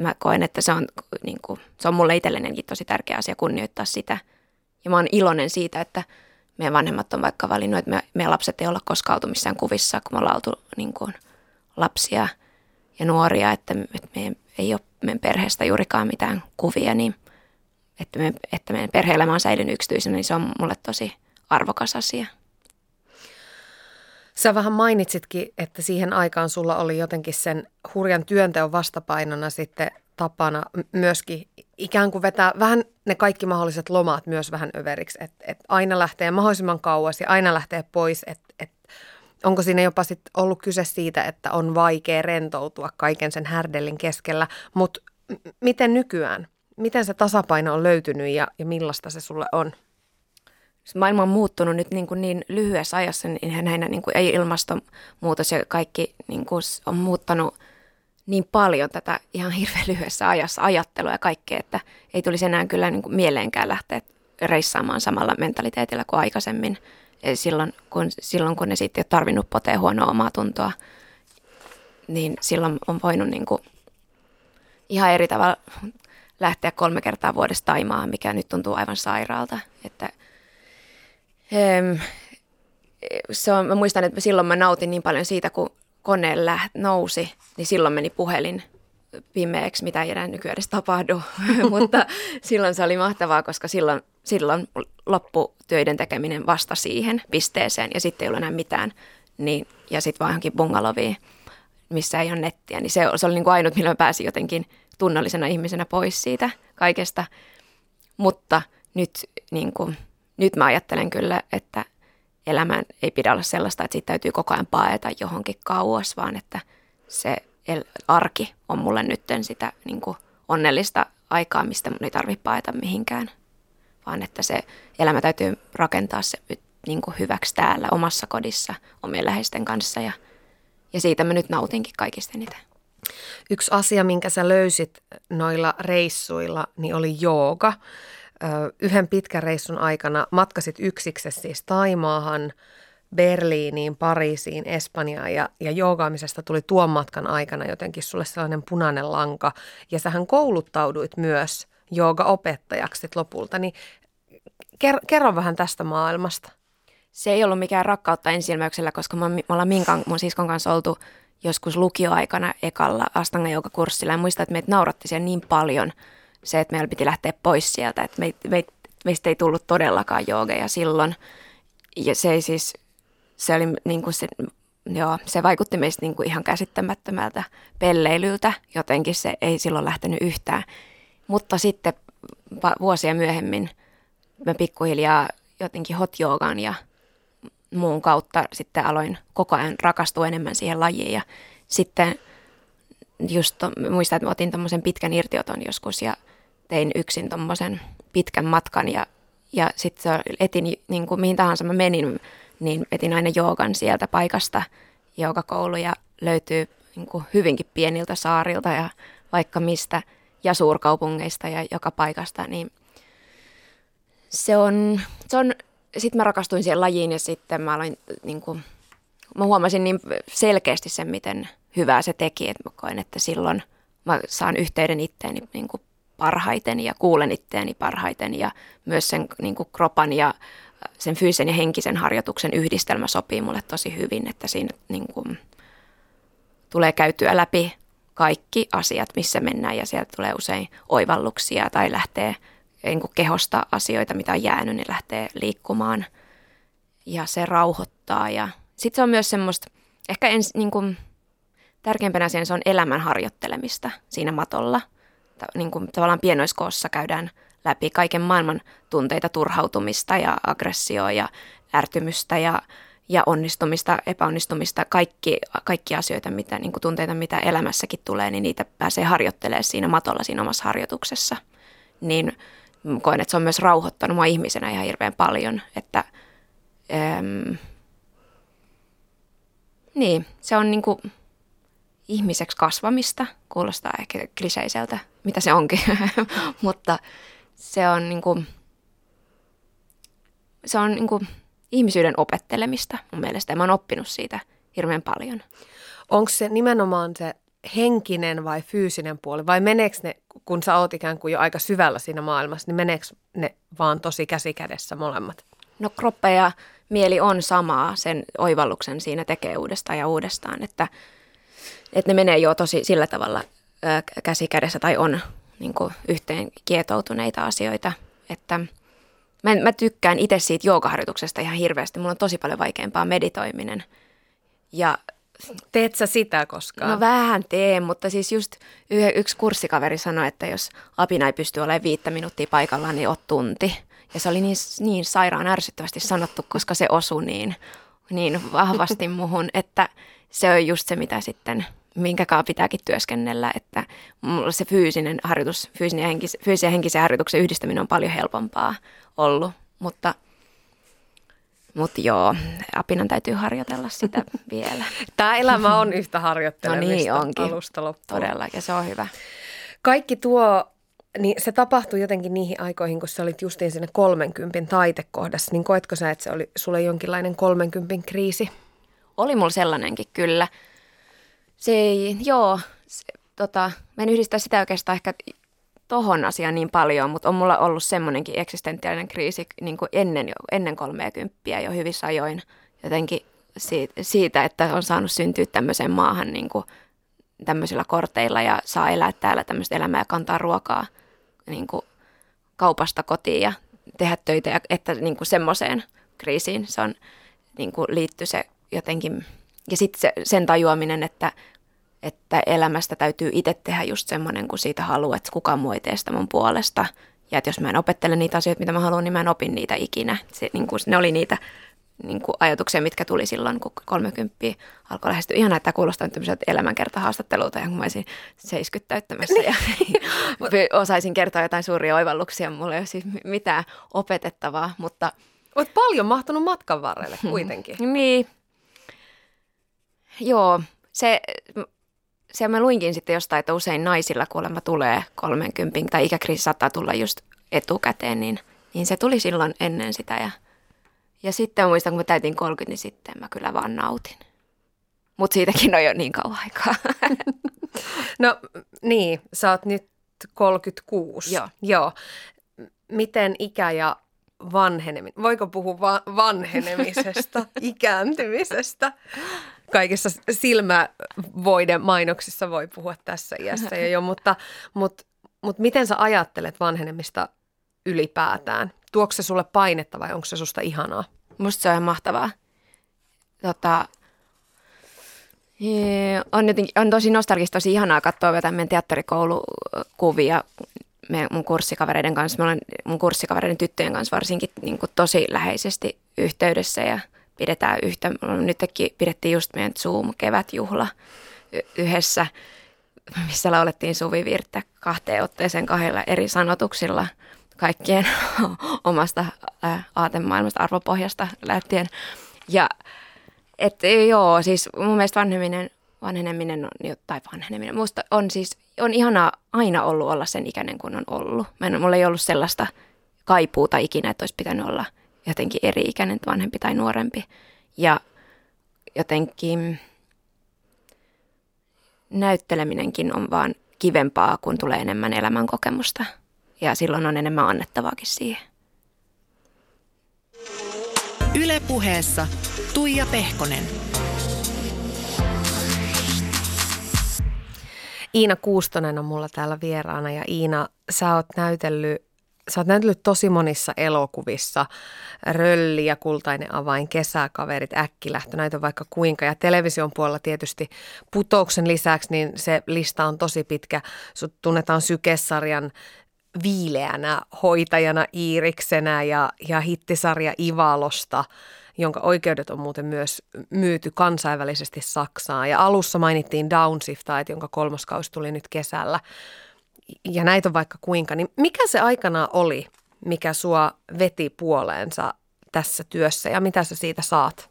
mä koen, että se on, niin kuin, se on mulle itsellenkin tosi tärkeä asia kunnioittaa sitä – ja mä oon iloinen siitä, että meidän vanhemmat on vaikka valinnut, että me, meidän lapset ei olla koskaan oltu missään kuvissa, kun me ollaan oltu niin kuin, lapsia ja nuoria, että, että meidän ei ole meidän perheestä juurikaan mitään kuvia, niin että, me, että meidän perhe-elämä on säilynyt yksityisenä, niin se on mulle tosi arvokas asia. Sä vähän mainitsitkin, että siihen aikaan sulla oli jotenkin sen hurjan työnteon vastapainona sitten tapana myöskin ikään kuin vetää vähän ne kaikki mahdolliset lomat myös vähän överiksi, että et aina lähtee mahdollisimman kauas ja aina lähtee pois, että et, onko siinä jopa sit ollut kyse siitä, että on vaikea rentoutua kaiken sen härdellin keskellä, mutta m- miten nykyään, miten se tasapaino on löytynyt ja, ja millaista se sulle on? maailma on muuttunut nyt niin, kuin niin lyhyessä ajassa, niin näinä niin kuin, ei ilmastonmuutos ja kaikki niin kuin, on muuttanut niin paljon tätä ihan hirveän lyhyessä ajassa ajattelua ja kaikkea, että ei tulisi enää kyllä niin kuin mieleenkään lähteä reissaamaan samalla mentaliteetillä kuin aikaisemmin. Silloin kun, silloin kun ne sitten ei tarvinnut potea huonoa omaa tuntoa, niin silloin on voinut niin kuin ihan eri tavalla lähteä kolme kertaa vuodessa Taimaan, mikä nyt tuntuu aivan sairaalta. Että, em, se on, mä muistan, että silloin mä nautin niin paljon siitä, kun kone läht, nousi, niin silloin meni puhelin pimeäksi, mitä ei enää nykyään edes tapahdu. Mutta silloin se oli mahtavaa, koska silloin, silloin loppu töiden tekeminen vasta siihen pisteeseen ja sitten ei ollut enää mitään. Niin, ja sitten vaan johonkin bungaloviin, missä ei ole nettiä. Niin se, se oli niin kuin ainut, millä mä pääsin jotenkin tunnollisena ihmisenä pois siitä kaikesta. Mutta nyt, niin kuin, nyt mä ajattelen kyllä, että elämän ei pidä olla sellaista, että siitä täytyy koko ajan paeta johonkin kauas, vaan että se arki on mulle nyt sitä niin kuin onnellista aikaa, mistä mun ei tarvitse paeta mihinkään, vaan että se elämä täytyy rakentaa se niin kuin hyväksi täällä omassa kodissa omien läheisten kanssa ja, ja siitä mä nyt nautinkin kaikista eniten. Yksi asia, minkä sä löysit noilla reissuilla, niin oli jooga. Yhden pitkän reissun aikana matkasit yksiksesi siis Taimaahan, Berliiniin, Pariisiin, Espanjaan ja, ja joogaamisesta tuli tuon matkan aikana jotenkin sulle sellainen punainen lanka. Ja sähän kouluttauduit myös joogaopettajaksi lopulta, niin kerro, kerro vähän tästä maailmasta. Se ei ollut mikään rakkautta ensilmäyksellä, koska me ollaan Minkan, mun siskon kanssa oltu joskus lukioaikana ekalla Astanga kurssilla ja muistan, että meitä nauratti siellä niin paljon se, että meillä piti lähteä pois sieltä, että me, me, meistä ei tullut todellakaan joogeja silloin. Ja se ei siis, se oli niin kuin se, joo, se vaikutti meistä niin kuin ihan käsittämättömältä pelleilyltä, jotenkin se ei silloin lähtenyt yhtään. Mutta sitten vuosia myöhemmin mä pikkuhiljaa jotenkin hot joogaan ja muun kautta sitten aloin koko ajan rakastua enemmän siihen lajiin ja sitten just to, muistan, että mä otin tuommoisen pitkän irtioton joskus ja tein yksin tuommoisen pitkän matkan ja, ja sitten etin niin kuin mihin tahansa mä menin, niin etin aina joogan sieltä paikasta. Joogakouluja löytyy niin kuin hyvinkin pieniltä saarilta ja vaikka mistä ja suurkaupungeista ja joka paikasta, niin se on, se on sitten mä rakastuin siihen lajiin ja sitten mä aloin niin kuin, mä huomasin niin selkeästi sen, miten hyvää se teki, että mä koin, että silloin mä saan yhteyden itteeni niin kuin parhaiten ja kuulen itteeni parhaiten ja myös sen niin kuin kropan ja sen fyysisen ja henkisen harjoituksen yhdistelmä sopii mulle tosi hyvin, että siinä niin kuin, tulee käytyä läpi kaikki asiat, missä mennään ja sieltä tulee usein oivalluksia tai lähtee niin kuin kehosta asioita, mitä on jäänyt, niin lähtee liikkumaan ja se rauhoittaa. Ja sitten se on myös semmoista, ehkä ens, niin tärkeimpänä asiana se on elämän harjoittelemista siinä matolla. Niin kuin, tavallaan pienoiskoossa käydään läpi kaiken maailman tunteita, turhautumista ja aggressioa ja ärtymystä ja, ja onnistumista, epäonnistumista, kaikki, kaikki asioita, mitä, niin kuin tunteita, mitä elämässäkin tulee, niin niitä pääsee harjoittelemaan siinä matolla siinä omassa harjoituksessa. Niin koen, että se on myös rauhoittanut mua ihmisenä ihan hirveän paljon, että äm, niin, se on niinku ihmiseksi kasvamista, kuulostaa ehkä kliseiseltä, mitä se onkin, mutta se on niinku, se on niinku ihmisyyden opettelemista mun mielestä. Ja mä oon oppinut siitä hirveän paljon. Onko se nimenomaan se henkinen vai fyysinen puoli? Vai meneekö ne, kun sä oot ikään kuin jo aika syvällä siinä maailmassa, niin meneekö ne vaan tosi käsikädessä molemmat? No kroppa ja mieli on samaa, sen oivalluksen siinä tekee uudestaan ja uudestaan, että, että ne menee jo tosi sillä tavalla käsikädessä tai on niin kuin yhteen kietoutuneita asioita, että mä, mä tykkään itse siitä joogaharjoituksesta ihan hirveästi. Mulla on tosi paljon vaikeampaa meditoiminen ja Teet sä sitä koskaan? No vähän teen, mutta siis just yksi kurssikaveri sanoi, että jos apina ei pysty olemaan viittä minuuttia paikallaan, niin oot tunti. Ja se oli niin, niin sairaan ärsyttävästi sanottu, koska se osui niin, niin vahvasti muhun, että se on just se, mitä sitten, minkäkaan pitääkin työskennellä, että mulla se fyysinen harjoitus, fyysinen ja henkis, fyysisen ja henkisen harjoituksen yhdistäminen on paljon helpompaa ollut, mutta Mutta joo, apinan täytyy harjoitella sitä vielä. Tämä elämä on yhtä harjoittelemista No niin onkin. alusta loppuun. Todella, ja se on hyvä. Kaikki tuo, niin se tapahtui jotenkin niihin aikoihin, kun sä olit justiin siinä 30 taitekohdassa, niin koetko sä, että se oli sulle jonkinlainen 30 kriisi? Oli mulla sellainenkin kyllä. Se ei, joo, se, tota, mä en yhdistä sitä oikeastaan ehkä tohon asiaan niin paljon, mutta on mulla ollut semmoinenkin eksistentiaalinen kriisi niin kuin ennen, jo, ennen 30 jo hyvissä ajoin jotenkin siitä, että on saanut syntyä tämmöiseen maahan niin kuin tämmöisillä korteilla ja saa elää täällä tämmöistä elämää ja kantaa ruokaa niin kuin kaupasta kotiin ja tehdä töitä, että niin kuin semmoiseen kriisiin se on niin kuin liittyy se jotenkin, ja sitten se, sen tajuaminen, että, että elämästä täytyy itse tehdä just semmoinen, kun siitä haluaa, että kukaan muu ei tee sitä mun puolesta. Ja että jos mä en opettele niitä asioita, mitä mä haluan, niin mä en opin niitä ikinä. Se, niin kuin, ne oli niitä niin kuin ajatuksia, mitkä tuli silloin, kun 30 alkoi lähestyä. Ihan että kuulostaa tämmöiseltä elämänkertahaastattelulta, kun mä olisin 70 täyttämässä ja osaisin kertoa jotain suuria oivalluksia. Mulla ei ole siis mitään opetettavaa, mutta... Olet paljon mahtunut matkan varrelle kuitenkin. Niin. Joo, se, se mä luinkin sitten jostain, että usein naisilla kuulemma tulee 30 tai ikäkriisi saattaa tulla just etukäteen, niin, niin se tuli silloin ennen sitä ja – ja sitten muistan, kun mä täytin 30, niin sitten mä kyllä vaan nautin. Mutta siitäkin on jo niin kauan aikaa. no niin, sä oot nyt 36. Joo. Joo. Miten ikä ja vanheneminen, voiko puhua va- vanhenemisesta, ikääntymisestä? Kaikissa silmävoiden mainoksissa voi puhua tässä iässä jo, mutta, mutta, mutta miten sä ajattelet vanhenemista ylipäätään? Tuokse se sulle painetta vai onko se susta ihanaa? Musta se on ihan mahtavaa. Tota, on, jotenkin, on tosi nostalgista, tosi ihanaa katsoa jotain meidän teatterikoulukuvia me, mun kurssikavereiden kanssa. Me olen mun kurssikavereiden tyttöjen kanssa varsinkin niin kuin tosi läheisesti yhteydessä ja pidetään yhtä. Nytkin pidettiin just meidän Zoom-kevätjuhla yhdessä, missä laulettiin suvivirttä kahteen otteeseen kahdella eri sanotuksilla – kaikkien omasta aatemaailmasta, arvopohjasta lähtien. Ja että joo, siis mun mielestä vanheminen, vanheneminen on, tai vanheneminen, musta on siis, on ihana aina ollut olla sen ikäinen kuin on ollut. Mä en, mulla ei ollut sellaista kaipuuta ikinä, että olisi pitänyt olla jotenkin eri ikäinen, vanhempi tai nuorempi. Ja jotenkin näytteleminenkin on vaan kivempaa, kun tulee enemmän elämänkokemusta ja silloin on enemmän annettavaakin siihen. Ylepuheessa Tuija Pehkonen. Iina Kuustonen on mulla täällä vieraana ja Iina, sä oot näytellyt Sä oot näytellyt tosi monissa elokuvissa. Rölli ja Kultainen avain, Kesäkaverit, Äkkilähtö, näitä on vaikka kuinka. Ja television puolella tietysti putouksen lisäksi, niin se lista on tosi pitkä. Sut tunnetaan Sykesarjan viileänä hoitajana Iiriksenä ja, ja hittisarja Ivalosta, jonka oikeudet on muuten myös myyty kansainvälisesti Saksaan. Ja alussa mainittiin Downsiftait, jonka kolmoskaus tuli nyt kesällä. Ja näitä on vaikka kuinka. Niin mikä se aikana oli, mikä sua veti puoleensa tässä työssä ja mitä sä siitä saat?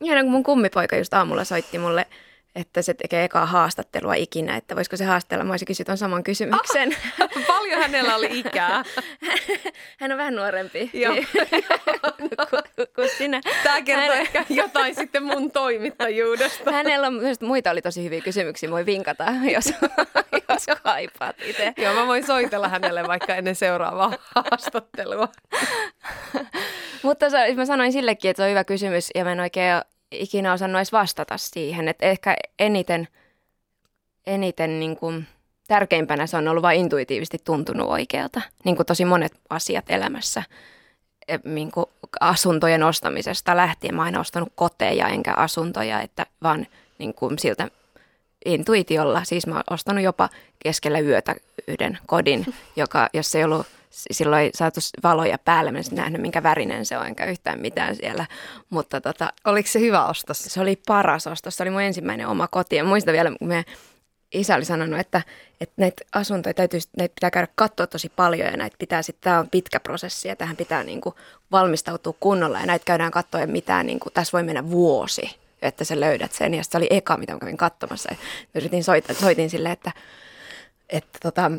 Ihan kun mun kummipoika just aamulla soitti mulle – että se tekee ekaa haastattelua ikinä, että voisiko se haastella. Mä olisin kysynyt saman kysymyksen. Ah, paljon hänellä oli ikää? Hän on vähän nuorempi Joo. kuin sinä. Tämä kertoo Hän... ehkä jotain sitten mun toimittajuudesta. Hänellä on myös muita oli tosi hyviä kysymyksiä, voi vinkata, jos, jos kaipaat itse. Joo, mä voin soitella hänelle vaikka ennen seuraavaa haastattelua. Mutta mä sanoin sillekin, että se on hyvä kysymys ja mä en oikein ikinä osannut edes vastata siihen. Että ehkä eniten, eniten niin kuin, tärkeimpänä se on ollut vain intuitiivisesti tuntunut oikealta. Niin kuin tosi monet asiat elämässä. E, niin kuin asuntojen ostamisesta lähtien. Mä aina ostanut koteja enkä asuntoja, että vaan niin kuin siltä intuitiolla. Siis mä oon ostanut jopa keskellä yötä yhden kodin, joka, jos ei ollut silloin ei saatu valoja päälle, mä en nähnyt minkä värinen se on, enkä yhtään mitään siellä. Mutta tota, Oliko se hyvä ostos? Se oli paras ostos, se oli mun ensimmäinen oma koti. Ja muistan vielä, kun me isä oli sanonut, että, että näitä asuntoja täytyy, näitä pitää käydä katsoa tosi paljon ja näitä pitää sitten, tämä on pitkä prosessi ja tähän pitää niin kuin valmistautua kunnolla ja näitä käydään katsoa ja mitään, niin kuin, tässä voi mennä vuosi, että sä löydät sen ja se oli eka, mitä mä kävin katsomassa. Ja yritin soita, soitin sille, että, että tota,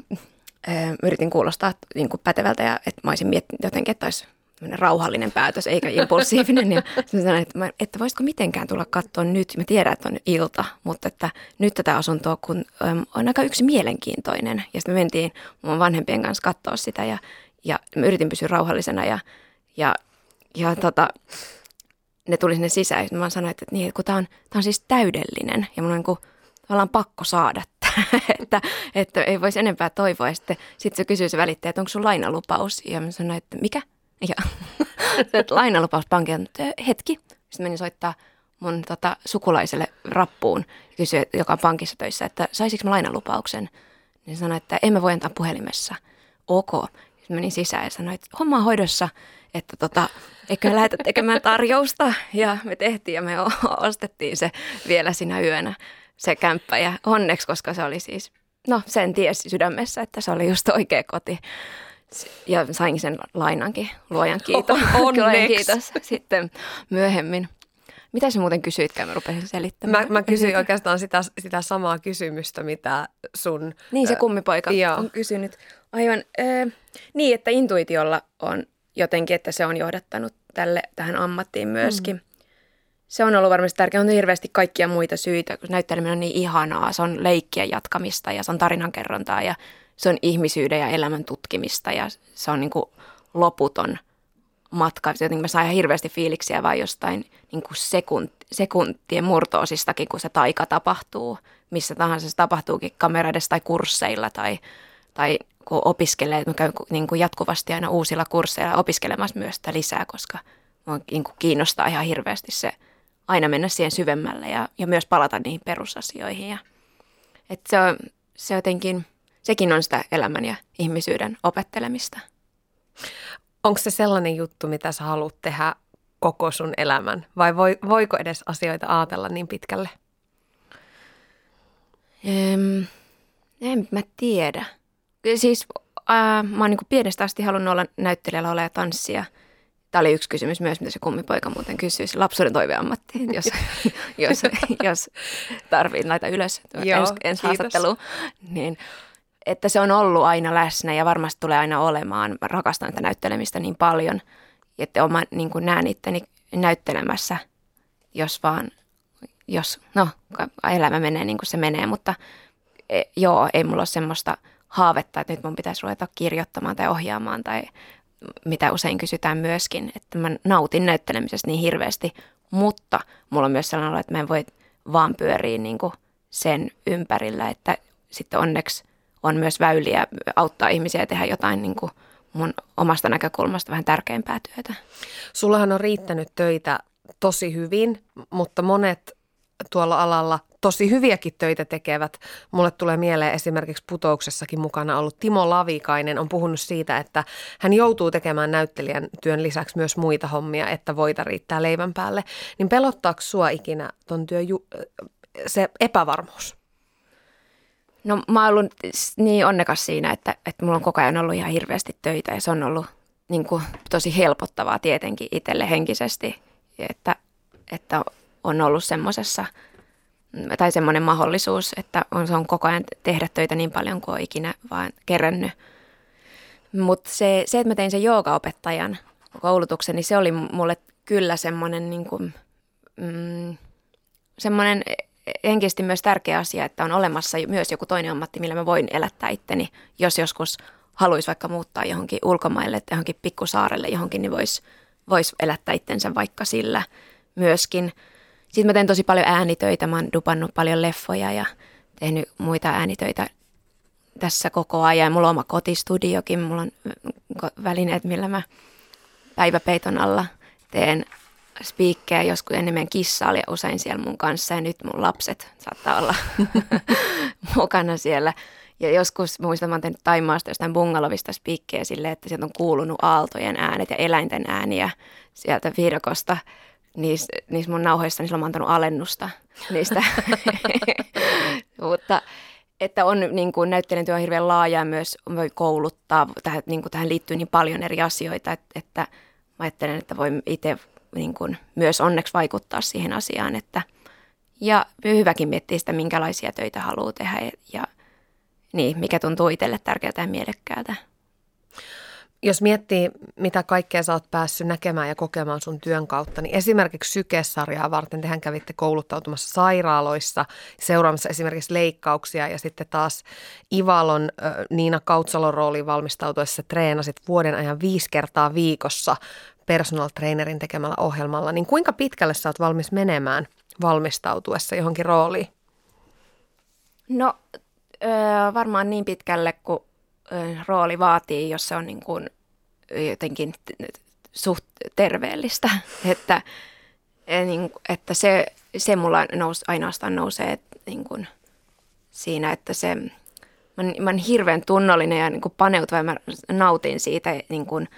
yritin kuulostaa niin kuin pätevältä ja että mä olisin miettinyt jotenkin, että olisi rauhallinen päätös eikä impulsiivinen. Ja sanoin, että, mä, että voisiko mitenkään tulla katsoa nyt. Mä tiedän, että on ilta, mutta että nyt tätä asuntoa kun, äm, on aika yksi mielenkiintoinen. Ja sitten me mentiin mun vanhempien kanssa katsoa sitä ja, ja mä yritin pysyä rauhallisena ja, ja, ja tota, ne tuli sinne sisään. Ja mä sanoin, että, niin, että kun tämä on, tää on siis täydellinen ja mun on niin kuin, tavallaan pakko saada että, että ei voisi enempää toivoa. Sitten sit se kysyy se välittäjä, että onko sun lainalupaus? Ja mä sanoin, että mikä? Ja että lainalupaus pankin, hetki. Sitten menin soittaa mun tota, sukulaiselle rappuun, kysyi, joka on pankissa töissä, että saisinko mä lainalupauksen. Niin sanoi, että emme voi antaa puhelimessa. Ok. Sitten menin sisään ja sanoin, että homma on hoidossa, että tota, eikö lähdetä tekemään tarjousta. Ja me tehtiin ja me ostettiin se vielä sinä yönä se kämppä. Ja onneksi, koska se oli siis, no sen tiesi sydämessä, että se oli just oikea koti. Ja sain sen lainankin, luojan kiitos. Onneksi. kiitos sitten myöhemmin. Mitä sä muuten kysyitkään, mä rupesin selittämään. Mä, mä kysyin oikeastaan sitä, sitä samaa kysymystä, mitä sun... Niin, se kummipoika joo. on kysynyt. Aivan, äh, niin, että intuitiolla on jotenkin, että se on johdattanut tälle, tähän ammattiin myöskin. Mm. Se on ollut varmasti tärkeää. On hirveästi kaikkia muita syitä, kun näytteleminen on niin ihanaa. Se on leikkien jatkamista ja se on tarinankerrontaa ja se on ihmisyyden ja elämän tutkimista ja se on niin kuin loputon matka. Jotenkin mä saan ihan hirveästi fiiliksiä vain jostain niin kuin sekunt, sekuntien murtoosistakin, kun se taika tapahtuu. Missä tahansa se tapahtuukin kameradessa tai kursseilla tai, tai kun opiskelee. Mä käyn niin kuin jatkuvasti aina uusilla kursseilla opiskelemassa myös sitä lisää, koska mua niin kuin kiinnostaa ihan hirveästi se aina mennä siihen syvemmälle ja, ja myös palata niihin perusasioihin. Ja, että se on se jotenkin – sekin on sitä elämän ja ihmisyyden opettelemista. Onko se sellainen juttu, mitä sä haluat tehdä koko sun elämän? Vai voi, voiko edes asioita ajatella niin pitkälle? Ähm, en mä tiedä. Siis äh, mä oon niin pienestä asti halunnut olla näyttelijällä olla ja tanssia. Tämä oli yksi kysymys myös, mitä se kummipoika muuten kysyisi. Lapsuuden toiveammatti, jos, jos, jos tarvii laita ylös Joo, ens, ensi haastatteluun. Niin, että se on ollut aina läsnä ja varmasti tulee aina olemaan. Mä rakastan tätä näyttelemistä niin paljon, että mä niin kuin näen itteni näyttelemässä, jos vaan, jos, no, elämä menee niin kuin se menee, mutta e, joo, ei mulla ole semmoista haavetta, että nyt mun pitäisi ruveta kirjoittamaan tai ohjaamaan tai mitä usein kysytään myöskin, että mä nautin näyttelemisestä niin hirveästi, mutta mulla on myös sellainen olo, että mä en voi vaan pyöriä niin kuin sen ympärillä, että sitten onneksi on myös väyliä auttaa ihmisiä tehdä jotain niin kuin mun omasta näkökulmasta vähän tärkeämpää työtä. Sullahan on riittänyt töitä tosi hyvin, mutta monet tuolla alalla tosi hyviäkin töitä tekevät. Mulle tulee mieleen esimerkiksi putouksessakin mukana ollut Timo Lavikainen on puhunut siitä, että hän joutuu tekemään näyttelijän työn lisäksi myös muita hommia, että voita riittää leivän päälle. Niin pelottaako sua ikinä ton työ, se epävarmuus? No mä oon ollut niin onnekas siinä, että, että mulla on koko ajan ollut ihan hirveästi töitä ja se on ollut niin kuin, tosi helpottavaa tietenkin itselle henkisesti, että, että on ollut semmoisessa tai semmoinen mahdollisuus, että on, se on koko ajan tehdä töitä niin paljon kuin on ikinä vaan kerännyt. Mutta se, se, että mä tein sen joogaopettajan koulutuksen, niin se oli mulle kyllä semmoinen niin kuin, mm, semmoinen henkisesti myös tärkeä asia, että on olemassa myös joku toinen ammatti, millä mä voin elättää itteni, jos joskus haluaisi vaikka muuttaa johonkin ulkomaille, että johonkin pikkusaarelle johonkin, niin voisi vois elättää itsensä vaikka sillä myöskin. Sitten mä teen tosi paljon äänitöitä, mä oon dupannut paljon leffoja ja tehnyt muita äänitöitä tässä koko ajan. Mulla on oma kotistudiokin, mulla on välineet, millä mä päiväpeiton alla teen spiikkejä, joskus ennen meidän kissa oli usein siellä mun kanssa ja nyt mun lapset saattaa olla mukana siellä. Ja joskus muistan, mä oon tehnyt Taimaasta jostain bungalovista spiikkejä silleen, että sieltä on kuulunut aaltojen äänet ja eläinten ääniä sieltä viidakosta. Niissä niis mun nauhoissa, niin mä oon antanut alennusta niistä. Mutta että on niin kuin, näyttelijän työ on hirveän laajaa myös, voi kouluttaa, tähän, niin kuin, tähän liittyy niin paljon eri asioita, että, että mä ajattelen, että voi itse niin kuin, myös onneksi vaikuttaa siihen asiaan, että ja hyväkin miettiä sitä, minkälaisia töitä haluaa tehdä ja niin, mikä tuntuu itselle tärkeältä ja mielekkäältä. Jos miettii, mitä kaikkea sä oot päässyt näkemään ja kokemaan sun työn kautta, niin esimerkiksi sykesarjaa varten tehän kävitte kouluttautumassa sairaaloissa, seuraamassa esimerkiksi leikkauksia ja sitten taas Ivalon Niina Kautsalon rooliin valmistautuessa treenasit vuoden ajan viisi kertaa viikossa personal trainerin tekemällä ohjelmalla. Niin kuinka pitkälle sä oot valmis menemään valmistautuessa johonkin rooliin? No varmaan niin pitkälle kuin rooli vaatii, jos se on niin kuin jotenkin suht terveellistä, että, e, niin, että se, se mulla nous, ainoastaan nousee että niin kuin siinä, että se, mä, mä olen hirveän tunnollinen ja niin kuin paneutuva ja mä nautin siitä niin kuin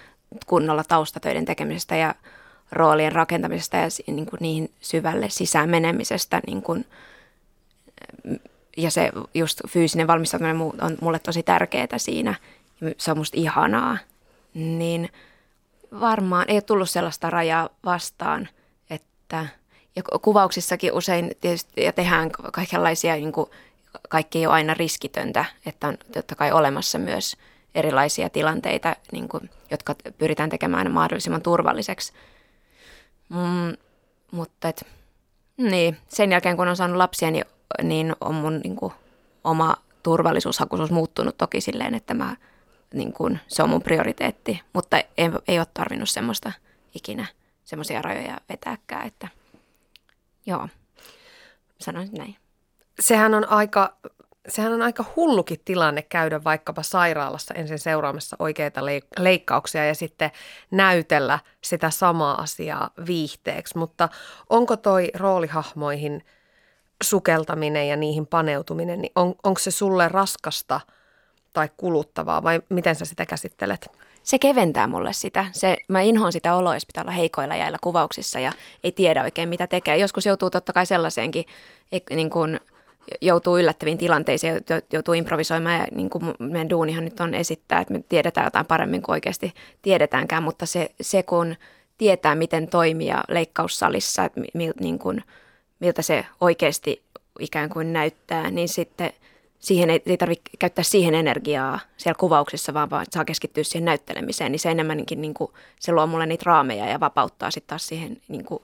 kunnolla taustatöiden tekemisestä ja roolien rakentamisesta ja niin kuin niihin syvälle sisään menemisestä niin kuin, ja se just fyysinen valmistautuminen on mulle tosi tärkeää siinä. Se on musta ihanaa. Niin varmaan ei tullut sellaista rajaa vastaan, että ja kuvauksissakin usein tietysti ja tehdään kaikenlaisia, niin kuin, kaikki ei ole aina riskitöntä, että on totta kai olemassa myös erilaisia tilanteita, niin kuin, jotka pyritään tekemään mahdollisimman turvalliseksi. Mm, mutta et, niin, sen jälkeen kun on saanut lapsia, niin niin on mun niin kuin, oma turvallisuushakuisuus muuttunut toki silleen, että mä, niin kuin, se on mun prioriteetti, mutta ei, ei ole tarvinnut semmoista ikinä semmoisia rajoja vetääkään, että joo, sanoisin näin. Sehän on aika sehän on aika hullukin tilanne käydä vaikkapa sairaalassa ensin seuraamassa oikeita leikkauksia ja sitten näytellä sitä samaa asiaa viihteeksi. Mutta onko toi roolihahmoihin – sukeltaminen ja niihin paneutuminen, niin on, onko se sulle raskasta tai kuluttavaa vai miten sä sitä käsittelet? Se keventää mulle sitä. Se, mä inhoan sitä oloa, jos pitää olla heikoilla jäillä kuvauksissa ja ei tiedä oikein mitä tekee. Joskus joutuu totta kai sellaiseenkin, niin kuin joutuu yllättäviin tilanteisiin, joutuu improvisoimaan ja niin kuin meidän duunihan nyt on esittää, että me tiedetään jotain paremmin kuin oikeasti tiedetäänkään, mutta se, se kun tietää, miten toimia leikkaussalissa, että niin kuin – miltä se oikeasti ikään kuin näyttää, niin sitten siihen ei, ei tarvitse käyttää siihen energiaa siellä kuvauksessa, vaan, vaan saa keskittyä siihen näyttelemiseen, niin se enemmänkin niin kuin, se luo mulle niitä raameja ja vapauttaa sitten taas siihen niin kuin,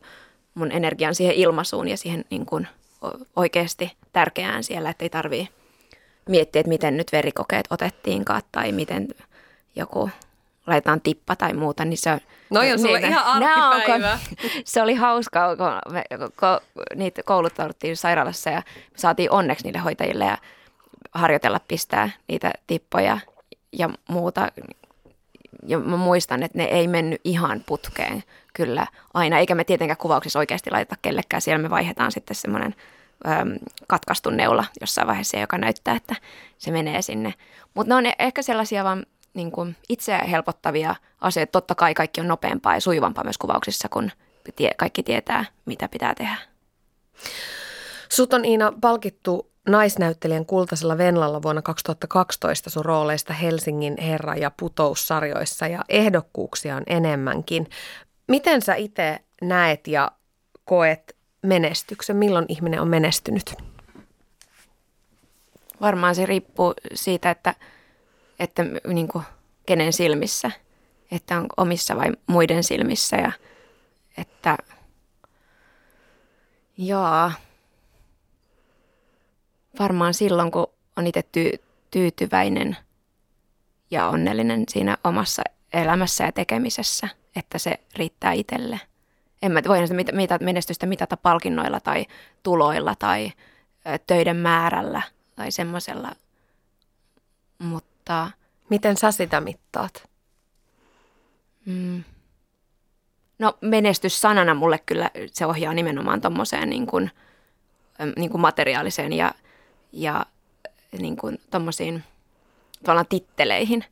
mun energian siihen ilmaisuun ja siihen niin kuin, oikeasti tärkeään siellä, että ei tarvii miettiä, että miten nyt verikokeet otettiinkaan tai miten joku laitetaan tippa tai muuta, niin se on... No on sulle ihan arkipäivä. On, se oli hauskaa, kun, me, kun niitä kouluttauduttiin sairaalassa ja saatiin onneksi niille hoitajille ja harjoitella pistää niitä tippoja ja muuta. Ja mä muistan, että ne ei mennyt ihan putkeen kyllä aina, eikä me tietenkään kuvauksissa oikeasti laiteta kellekään. Siellä me vaihdetaan sitten semmoinen katkaistu neula jossain vaiheessa, joka näyttää, että se menee sinne. Mutta ne on ehkä sellaisia vaan niin kuin itseä helpottavia asioita. Totta kai kaikki on nopeampaa ja sujuvampaa myös kuvauksissa, kun tie, kaikki tietää, mitä pitää tehdä. Sut on Iina palkittu naisnäyttelijän kultaisella Venlalla vuonna 2012 sun rooleista Helsingin herra- ja putoussarjoissa ja ehdokkuuksia on enemmänkin. Miten sä itse näet ja koet menestyksen? Milloin ihminen on menestynyt? Varmaan se riippuu siitä, että – että niin kuin, kenen silmissä, että on omissa vai muiden silmissä ja että jaa, varmaan silloin kun on itse ty- tyytyväinen ja onnellinen siinä omassa elämässä ja tekemisessä, että se riittää itselle. En mä voi mit- mit- menestystä mitata palkinnoilla tai tuloilla tai töiden määrällä tai semmoisella, mutta. Miten sä sitä mittaat? Mm. No menestys sanana mulle kyllä se ohjaa nimenomaan tuommoiseen niin kuin, niin kuin materiaaliseen ja, ja niin kuin tommosiin titteleihin,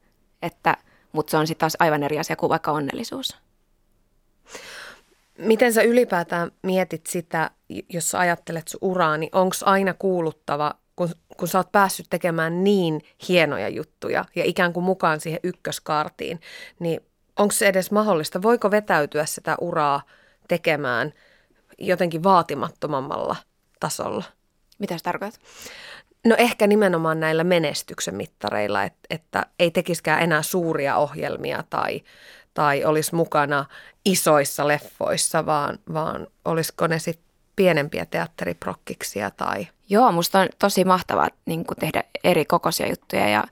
että, mutta se on sitten taas aivan eri asia kuin vaikka onnellisuus. Miten sä ylipäätään mietit sitä, jos sä ajattelet sun uraa, niin onko aina kuuluttava kun, kun sä oot päässyt tekemään niin hienoja juttuja ja ikään kuin mukaan siihen ykköskartiin, niin onko se edes mahdollista? Voiko vetäytyä sitä uraa tekemään jotenkin vaatimattomammalla tasolla? Mitä se tarkoittaa? No ehkä nimenomaan näillä menestyksen mittareilla, että, että ei tekiskään enää suuria ohjelmia tai, tai olisi mukana isoissa leffoissa, vaan, vaan olisiko ne sitten pienempiä teatteriprokkiksia tai... Joo, musta on tosi mahtavaa niin tehdä eri kokoisia juttuja ja,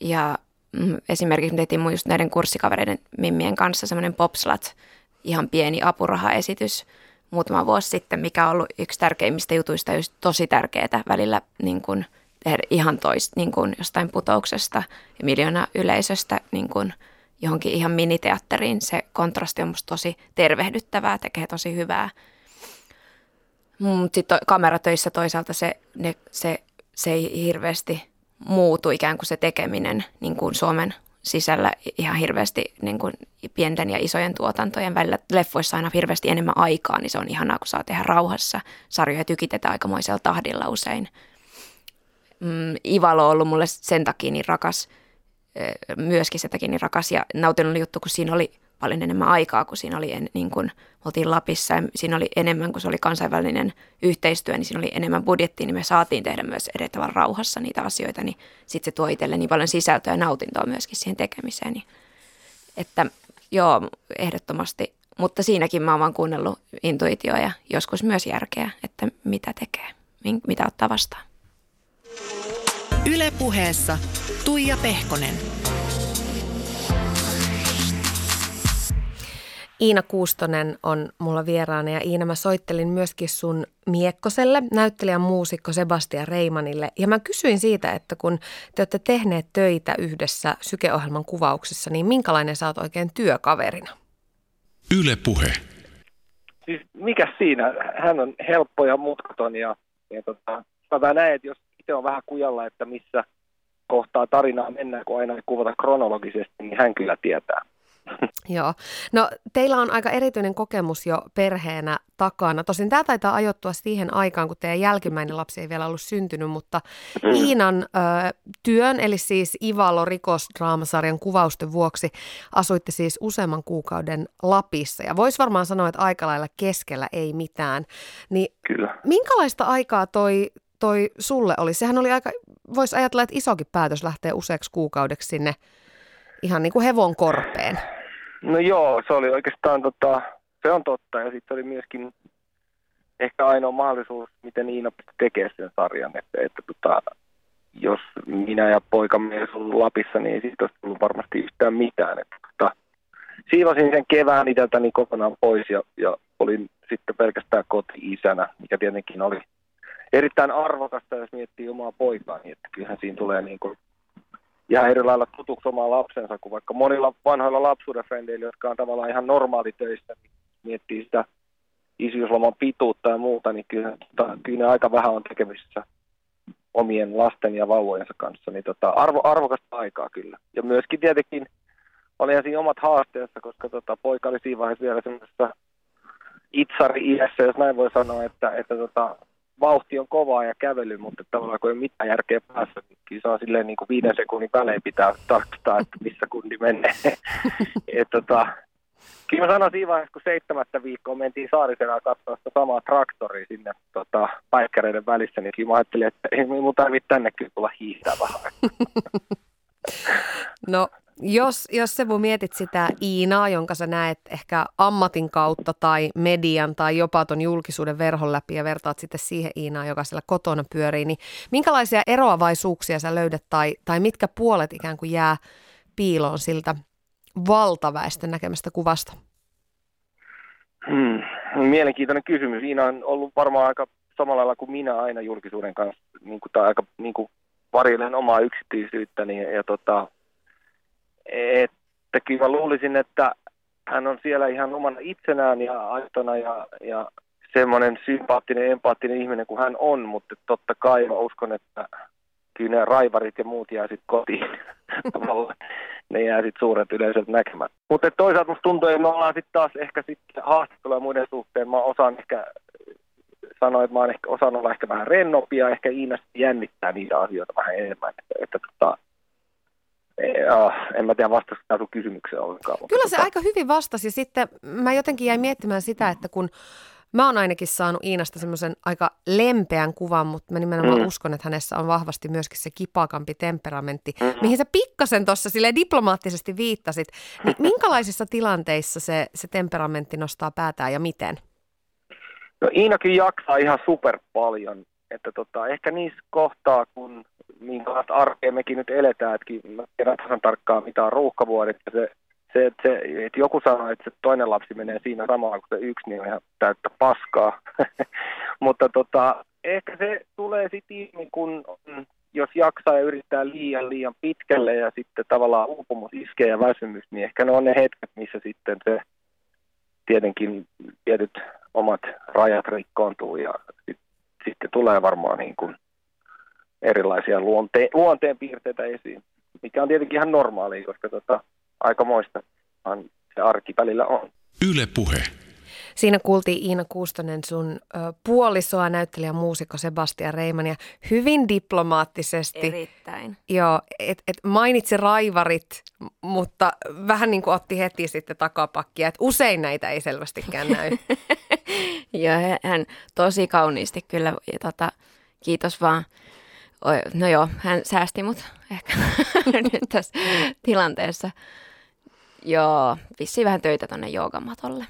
ja mm, esimerkiksi me tehtiin just näiden kurssikavereiden mimmien kanssa semmoinen popslat, ihan pieni apurahaesitys muutama vuosi sitten, mikä on ollut yksi tärkeimmistä jutuista, just tosi tärkeää välillä niin kuin tehdä ihan toista niin kuin jostain putouksesta ja miljoona yleisöstä niin kuin johonkin ihan miniteatteriin. Se kontrasti on musta tosi tervehdyttävää, tekee tosi hyvää. Mutta sitten kameratöissä toisaalta se, ne, se, se ei hirveästi muutu ikään kuin se tekeminen niin kuin Suomen sisällä ihan hirveästi niin kuin pienten ja isojen tuotantojen välillä. Leffoissa aina hirveästi enemmän aikaa, niin se on ihanaa, kun saa tehdä rauhassa. Sarjoja tykitetään aikamoisella tahdilla usein. Mm, Ivalo on ollut mulle sen takia niin rakas, myöskin sen takia niin rakas ja nautinnollinen juttu, kun siinä oli paljon enemmän aikaa, kun siinä oli, en, niin kuin oltiin Lapissa ja siinä oli enemmän, kun se oli kansainvälinen yhteistyö, niin siinä oli enemmän budjettia, niin me saatiin tehdä myös edettävän rauhassa niitä asioita, niin sitten se tuo itselle niin paljon sisältöä ja nautintoa myöskin siihen tekemiseen. Niin, että joo, ehdottomasti, mutta siinäkin mä oon vaan kuunnellut intuitioa ja joskus myös järkeä, että mitä tekee, mitä ottaa vastaan. Ylepuheessa Tuija Pehkonen. Iina Kuustonen on mulla vieraana ja Iina mä soittelin myöskin sun Miekkoselle, näyttelijän muusikko Sebastian Reimanille. Ja mä kysyin siitä, että kun te olette tehneet töitä yhdessä sykeohjelman kuvauksissa, niin minkälainen sä oot oikein työkaverina? Yle Puhe. Siis mikä siinä? Hän on helppo ja mutkaton ja, ja tota, sanotaan näin, että jos itse on vähän kujalla, että missä kohtaa tarinaa mennään, kun aina ei kuvata kronologisesti, niin hän kyllä tietää. Joo. No teillä on aika erityinen kokemus jo perheenä takana. Tosin tämä taitaa ajoittua siihen aikaan, kun teidän jälkimmäinen lapsi ei vielä ollut syntynyt, mutta mm. Iinan ö, työn, eli siis Ivalo rikosdraamasarjan kuvausten vuoksi asuitte siis useamman kuukauden Lapissa. Ja voisi varmaan sanoa, että aika lailla keskellä ei mitään. Niin Kyllä. minkälaista aikaa toi, toi sulle oli? Sehän oli aika, voisi ajatella, että isokin päätös lähtee useaksi kuukaudeksi sinne ihan niin kuin hevon korpeen. No joo, se oli oikeastaan, tota, se on totta. Ja sitten oli myöskin ehkä ainoa mahdollisuus, miten Iina tekee sen sarjan. Että, että tota, jos minä ja poikamme olisi ollut Lapissa, niin ei siitä olisi tullut varmasti yhtään mitään. Että, tota, siivosin sen kevään itseltäni kokonaan pois ja, ja olin sitten pelkästään koti-isänä, mikä tietenkin oli erittäin arvokasta, jos miettii omaa poikaa, niin että kyllähän siinä tulee niin kuin ihan eri lailla tutuksi omaa lapsensa kuin vaikka monilla vanhoilla lapsuuden jotka on tavallaan ihan normaalitöissä, niin miettii sitä isyysloman pituutta ja muuta, niin kyllä, tota, kyllä ne aika vähän on tekemisissä omien lasten ja vauvojensa kanssa, niin tota, arvo, arvokasta aikaa kyllä. Ja myöskin tietenkin oli siinä omat haasteensa, koska tota, poika oli siinä vaiheessa vielä semmoisessa itsari-iässä, jos näin voi sanoa, että, että tota, vauhti on kovaa ja kävely, mutta tavallaan kun ei ole mitään järkeä päässä, niin saa silleen niin kuin viiden sekunnin välein pitää tarkistaa, että missä kundi menee. Et, tota, kyllä mä sanoin siinä vaiheessa, kun seitsemättä viikkoa mentiin Saariselään katsoa sitä samaa traktoria sinne tota, päikkäreiden välissä, niin kyllä mä ajattelin, että ei mun tarvitse tänne kyllä tulla hiihtää vähän. no jos, jos se mietit sitä Iinaa, jonka sä näet ehkä ammatin kautta tai median tai jopa ton julkisuuden verhon läpi ja vertaat sitten siihen Iinaan, joka siellä kotona pyörii, niin minkälaisia eroavaisuuksia sä löydät tai, tai mitkä puolet ikään kuin jää piiloon siltä valtaväestön näkemästä kuvasta? Hmm. Mielenkiintoinen kysymys. Iina on ollut varmaan aika samalla lailla kuin minä aina julkisuuden kanssa, niin kuin, tai aika niin kuin varilleen omaa yksityisyyttäni ja, ja tota, että kyllä luulisin, että hän on siellä ihan omana itsenään ja aitona ja, ja semmoinen sympaattinen, empaattinen ihminen kuin hän on, mutta totta kai mä uskon, että kyllä ne raivarit ja muut jää sitten kotiin. ne jää sitten suuret yleisöt näkemään. Mutta toisaalta musta tuntuu, että me ollaan sitten taas ehkä sitten haastatteluja muiden suhteen. Mä osaan ehkä sanoa, että mä oon ehkä osannut olla ehkä vähän rennompia, ehkä Iina jännittää niitä asioita vähän enemmän. Että, että tota, en mä tiedä vastasta sun kysymykseen ollenkaan. Kyllä se tota... aika hyvin vastasi. Sitten mä jotenkin jäin miettimään sitä, että kun Mä oon ainakin saanut Iinasta semmoisen aika lempeän kuvan, mutta mä nimenomaan mm. uskon, että hänessä on vahvasti myöskin se kipakampi temperamentti, mm-hmm. mihin sä pikkasen tuossa sille diplomaattisesti viittasit. Niin minkälaisissa tilanteissa se, se temperamentti nostaa päätään ja miten? No Iinakin jaksaa ihan super paljon. Että tota, ehkä niissä kohtaa, kun minkälaista arkea mekin nyt eletään, että mä tiedän tasan tarkkaan mitä on ruuhkavuodet ja se se, että, se, että joku sanoo, että se toinen lapsi menee siinä samalla kuin se yksi, niin on ihan täyttä paskaa. Mutta tota, ehkä se tulee sitten kun jos jaksaa ja yrittää liian liian pitkälle ja sitten tavallaan uupumus iskee ja väsymys, niin ehkä ne on ne hetket, missä sitten se tietenkin tietyt omat rajat rikkoontuu ja sit, sitten tulee varmaan niin kuin erilaisia luonte- luonteen piirteitä esiin, mikä on tietenkin ihan normaalia, koska tota, aikamoista se arki välillä on. Yle Puhe. Siinä kuultiin Iina Kuustonen sun ö, puolisoa, näyttelijä muusikko Sebastian Reiman ja hyvin diplomaattisesti. Erittäin. Joo, et, et mainitsi raivarit, mutta vähän niin kuin otti heti sitten takapakkia, että usein näitä ei selvästikään näy. joo, hän tosi kauniisti kyllä, ja tota, kiitos vaan. No joo, hän säästi mut ehkä nyt tässä tilanteessa. Joo, vissiin vähän töitä tuonne joogamatolle.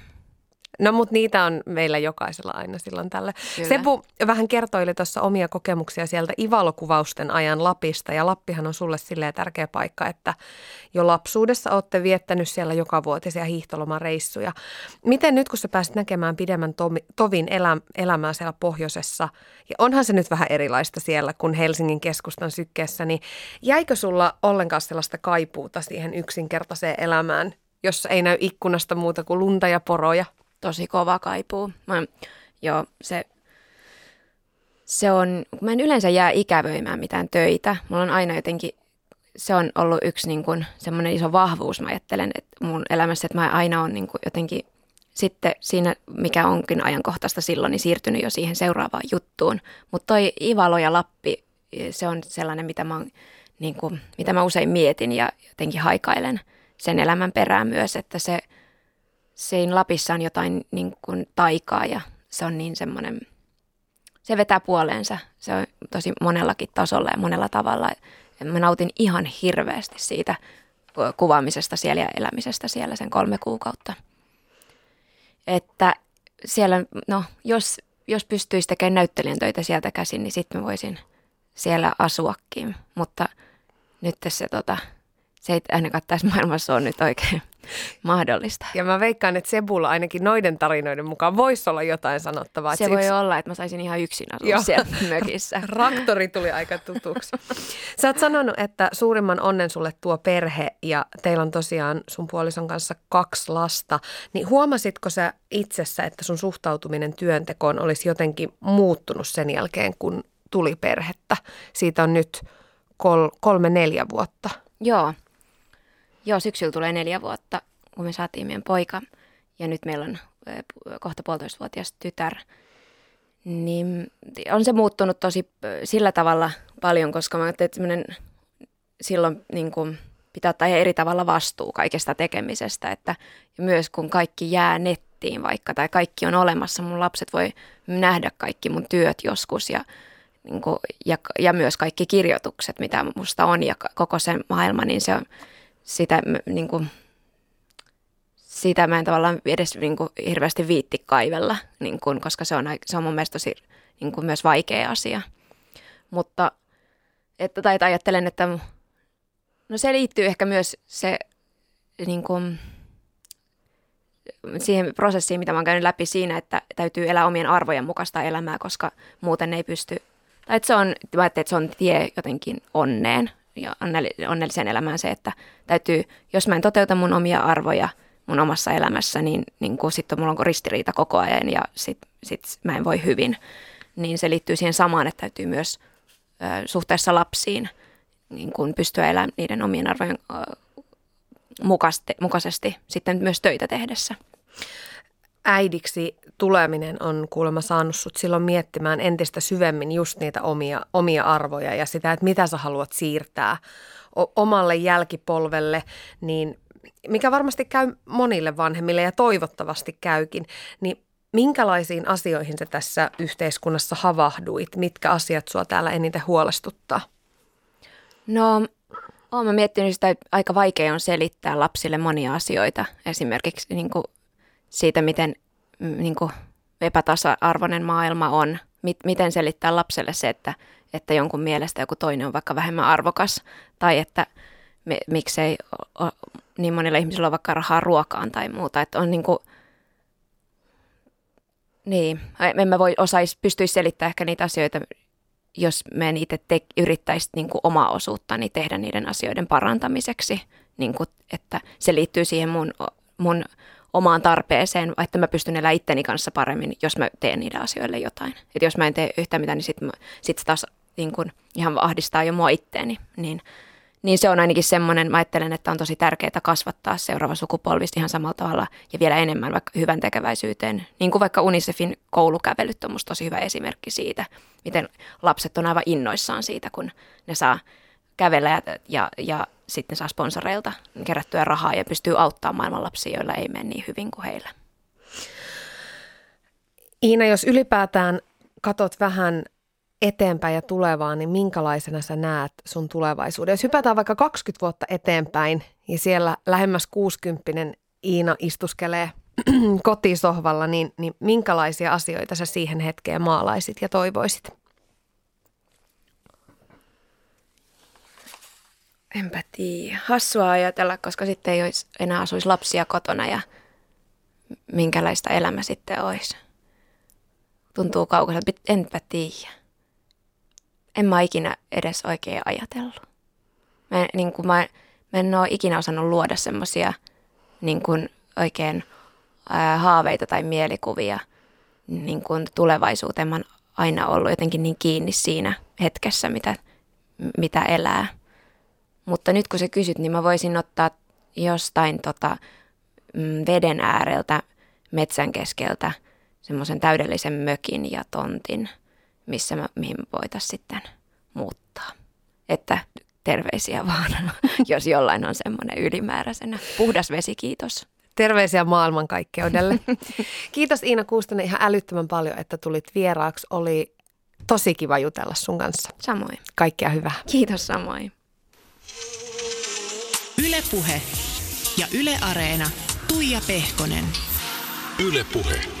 No mutta niitä on meillä jokaisella aina silloin tällä. Kyllä. Sepu vähän kertoili tuossa omia kokemuksia sieltä ivalokuvausten ajan Lapista ja Lappihan on sulle silleen tärkeä paikka, että jo lapsuudessa olette viettänyt siellä joka vuotisia hiihtolomareissuja. Miten nyt kun sä pääsit näkemään pidemmän tomi, tovin elä, elämää siellä pohjoisessa, ja onhan se nyt vähän erilaista siellä kuin Helsingin keskustan sykkeessä, niin jäikö sulla ollenkaan sellaista kaipuuta siihen yksinkertaiseen elämään, jossa ei näy ikkunasta muuta kuin lunta ja poroja? Tosi kova kaipuu. Mä, joo, se, se on, mä en yleensä jää ikävöimään mitään töitä. Mulla on aina jotenkin, se on ollut yksi niin kuin, semmoinen iso vahvuus, mä ajattelen, että mun elämässä, että mä aina on niin kuin, jotenkin sitten siinä, mikä onkin ajankohtaista silloin, niin siirtynyt jo siihen seuraavaan juttuun. Mutta toi Ivalo ja Lappi, se on sellainen, mitä mä, oon, niin kuin, mitä mä usein mietin ja jotenkin haikailen sen elämän perään myös, että se – siinä Lapissa on jotain niin kuin taikaa ja se on niin semmoinen, se vetää puoleensa. Se on tosi monellakin tasolla ja monella tavalla. Mä nautin ihan hirveästi siitä kuvaamisesta siellä ja elämisestä siellä sen kolme kuukautta. Että siellä, no jos, jos pystyisi tekemään näyttelijän töitä sieltä käsin, niin sitten mä voisin siellä asuakin. Mutta nyt se tota, se ei ainakaan tässä maailmassa ole nyt oikein mahdollista. Ja mä veikkaan, että Sebulla ainakin noiden tarinoiden mukaan voisi olla jotain sanottavaa. Se voi yksi... olla, että mä saisin ihan yksin asua Joo. siellä mökissä. Raktori tuli aika tutuksi. Sä oot sanonut, että suurimman onnen sulle tuo perhe ja teillä on tosiaan sun puolison kanssa kaksi lasta. Niin huomasitko sä itsessä, että sun suhtautuminen työntekoon olisi jotenkin muuttunut sen jälkeen, kun tuli perhettä? Siitä on nyt kol- kolme, neljä vuotta. Joo, Joo, syksyllä tulee neljä vuotta, kun me saatiin meidän poika. Ja nyt meillä on kohta puolitoistavuotias tytär. Niin on se muuttunut tosi sillä tavalla paljon, koska mä ajattelin, että silloin niin kuin, pitää ottaa eri tavalla vastuu kaikesta tekemisestä. Että myös kun kaikki jää nettiin vaikka tai kaikki on olemassa, mun lapset voi nähdä kaikki mun työt joskus ja, niin kuin, ja, ja myös kaikki kirjoitukset, mitä musta on ja koko se maailma, niin se on sitä, niin kuin, sitä mä en tavallaan edes niin kuin, hirveästi viitti kaivella, niin kuin, koska se on, se on mun mielestä tosi niin kuin, myös vaikea asia. Mutta että, tai ajattelen, että no se liittyy ehkä myös se niin kuin, siihen prosessiin, mitä mä oon käynyt läpi siinä, että täytyy elää omien arvojen mukaista elämää, koska muuten ei pysty, tai että se on, mä että se on tie jotenkin onneen, ja onnelliseen elämään se, että täytyy, jos mä en toteuta mun omia arvoja mun omassa elämässä, niin, niin sitten mulla on ristiriita koko ajan ja sit, sit mä en voi hyvin. Niin se liittyy siihen samaan, että täytyy myös ö, suhteessa lapsiin niin kun pystyä elämään niiden omien arvojen ö, mukaisesti, mukaisesti sitten myös töitä tehdessä. Äidiksi tuleminen on kuulemma saanut sut silloin miettimään entistä syvemmin just niitä omia, omia arvoja ja sitä, että mitä sä haluat siirtää omalle jälkipolvelle, niin mikä varmasti käy monille vanhemmille ja toivottavasti käykin, niin minkälaisiin asioihin sä tässä yhteiskunnassa havahduit? Mitkä asiat sua täällä eniten huolestuttaa? No, olen miettinyt sitä, että aika vaikea on selittää lapsille monia asioita. Esimerkiksi niin kuin siitä, miten mm, niin kuin epätasa-arvoinen maailma on. Miten selittää lapselle se, että, että jonkun mielestä joku toinen on vaikka vähemmän arvokas. Tai että me, miksei o, niin monilla ihmisillä ole vaikka rahaa ruokaan tai muuta. Että on niin kuin, niin, en mä voi osais, pystyisi selittämään ehkä niitä asioita, jos me itse te, yrittäisi niin kuin omaa osuuttani tehdä niiden asioiden parantamiseksi. Niin kuin, että se liittyy siihen mun, mun omaan tarpeeseen, että mä pystyn elämään itteni kanssa paremmin, jos mä teen niiden asioille jotain. Että jos mä en tee yhtään mitään, niin sitten sit se taas niin kuin, ihan ahdistaa jo mua itteeni. Niin niin se on ainakin semmoinen, mä ajattelen, että on tosi tärkeää kasvattaa seuraava sukupolvi ihan samalla tavalla ja vielä enemmän vaikka hyvän tekeväisyyteen. Niin kuin vaikka Unicefin koulukävelyt on musta tosi hyvä esimerkki siitä, miten lapset on aivan innoissaan siitä, kun ne saa kävellä ja, ja, ja sitten saa sponsoreilta kerättyä rahaa ja pystyy auttamaan maailman lapsia, joilla ei mene niin hyvin kuin heillä. Iina, jos ylipäätään katot vähän eteenpäin ja tulevaan, niin minkälaisena sä näet sun tulevaisuuden? Jos hypätään vaikka 20 vuotta eteenpäin ja siellä lähemmäs 60 Iina istuskelee kotisohvalla, niin, niin minkälaisia asioita sä siihen hetkeen maalaisit ja toivoisit? Enpä tiedä. Hassua ajatella, koska sitten ei olisi, enää asuisi lapsia kotona ja minkälaista elämä sitten olisi. Tuntuu kaukaiselta, enpä tiedä en mä ikinä edes oikein ajatellut. Mä, niin kuin mä, mä en ole ikinä osannut luoda semmoisia niin kuin oikein ää, haaveita tai mielikuvia niin kuin tulevaisuuteen. Mä oon aina ollut jotenkin niin kiinni siinä hetkessä, mitä, mitä elää. Mutta nyt kun sä kysyt, niin mä voisin ottaa jostain tota, mm, veden ääreltä, metsän keskeltä, semmoisen täydellisen mökin ja tontin – missä mä, mihin voitaisiin sitten muuttaa. Että terveisiä vaan, jos jollain on semmoinen ylimääräisenä. Puhdas vesi, kiitos. Terveisiä maailmankaikkeudelle. Kiitos Iina Kuustonen ihan älyttömän paljon, että tulit vieraaksi. Oli tosi kiva jutella sun kanssa. Samoin. Kaikkea hyvää. Kiitos samoin. Ylepuhe ja Yle Areena. Tuija Pehkonen. Ylepuhe.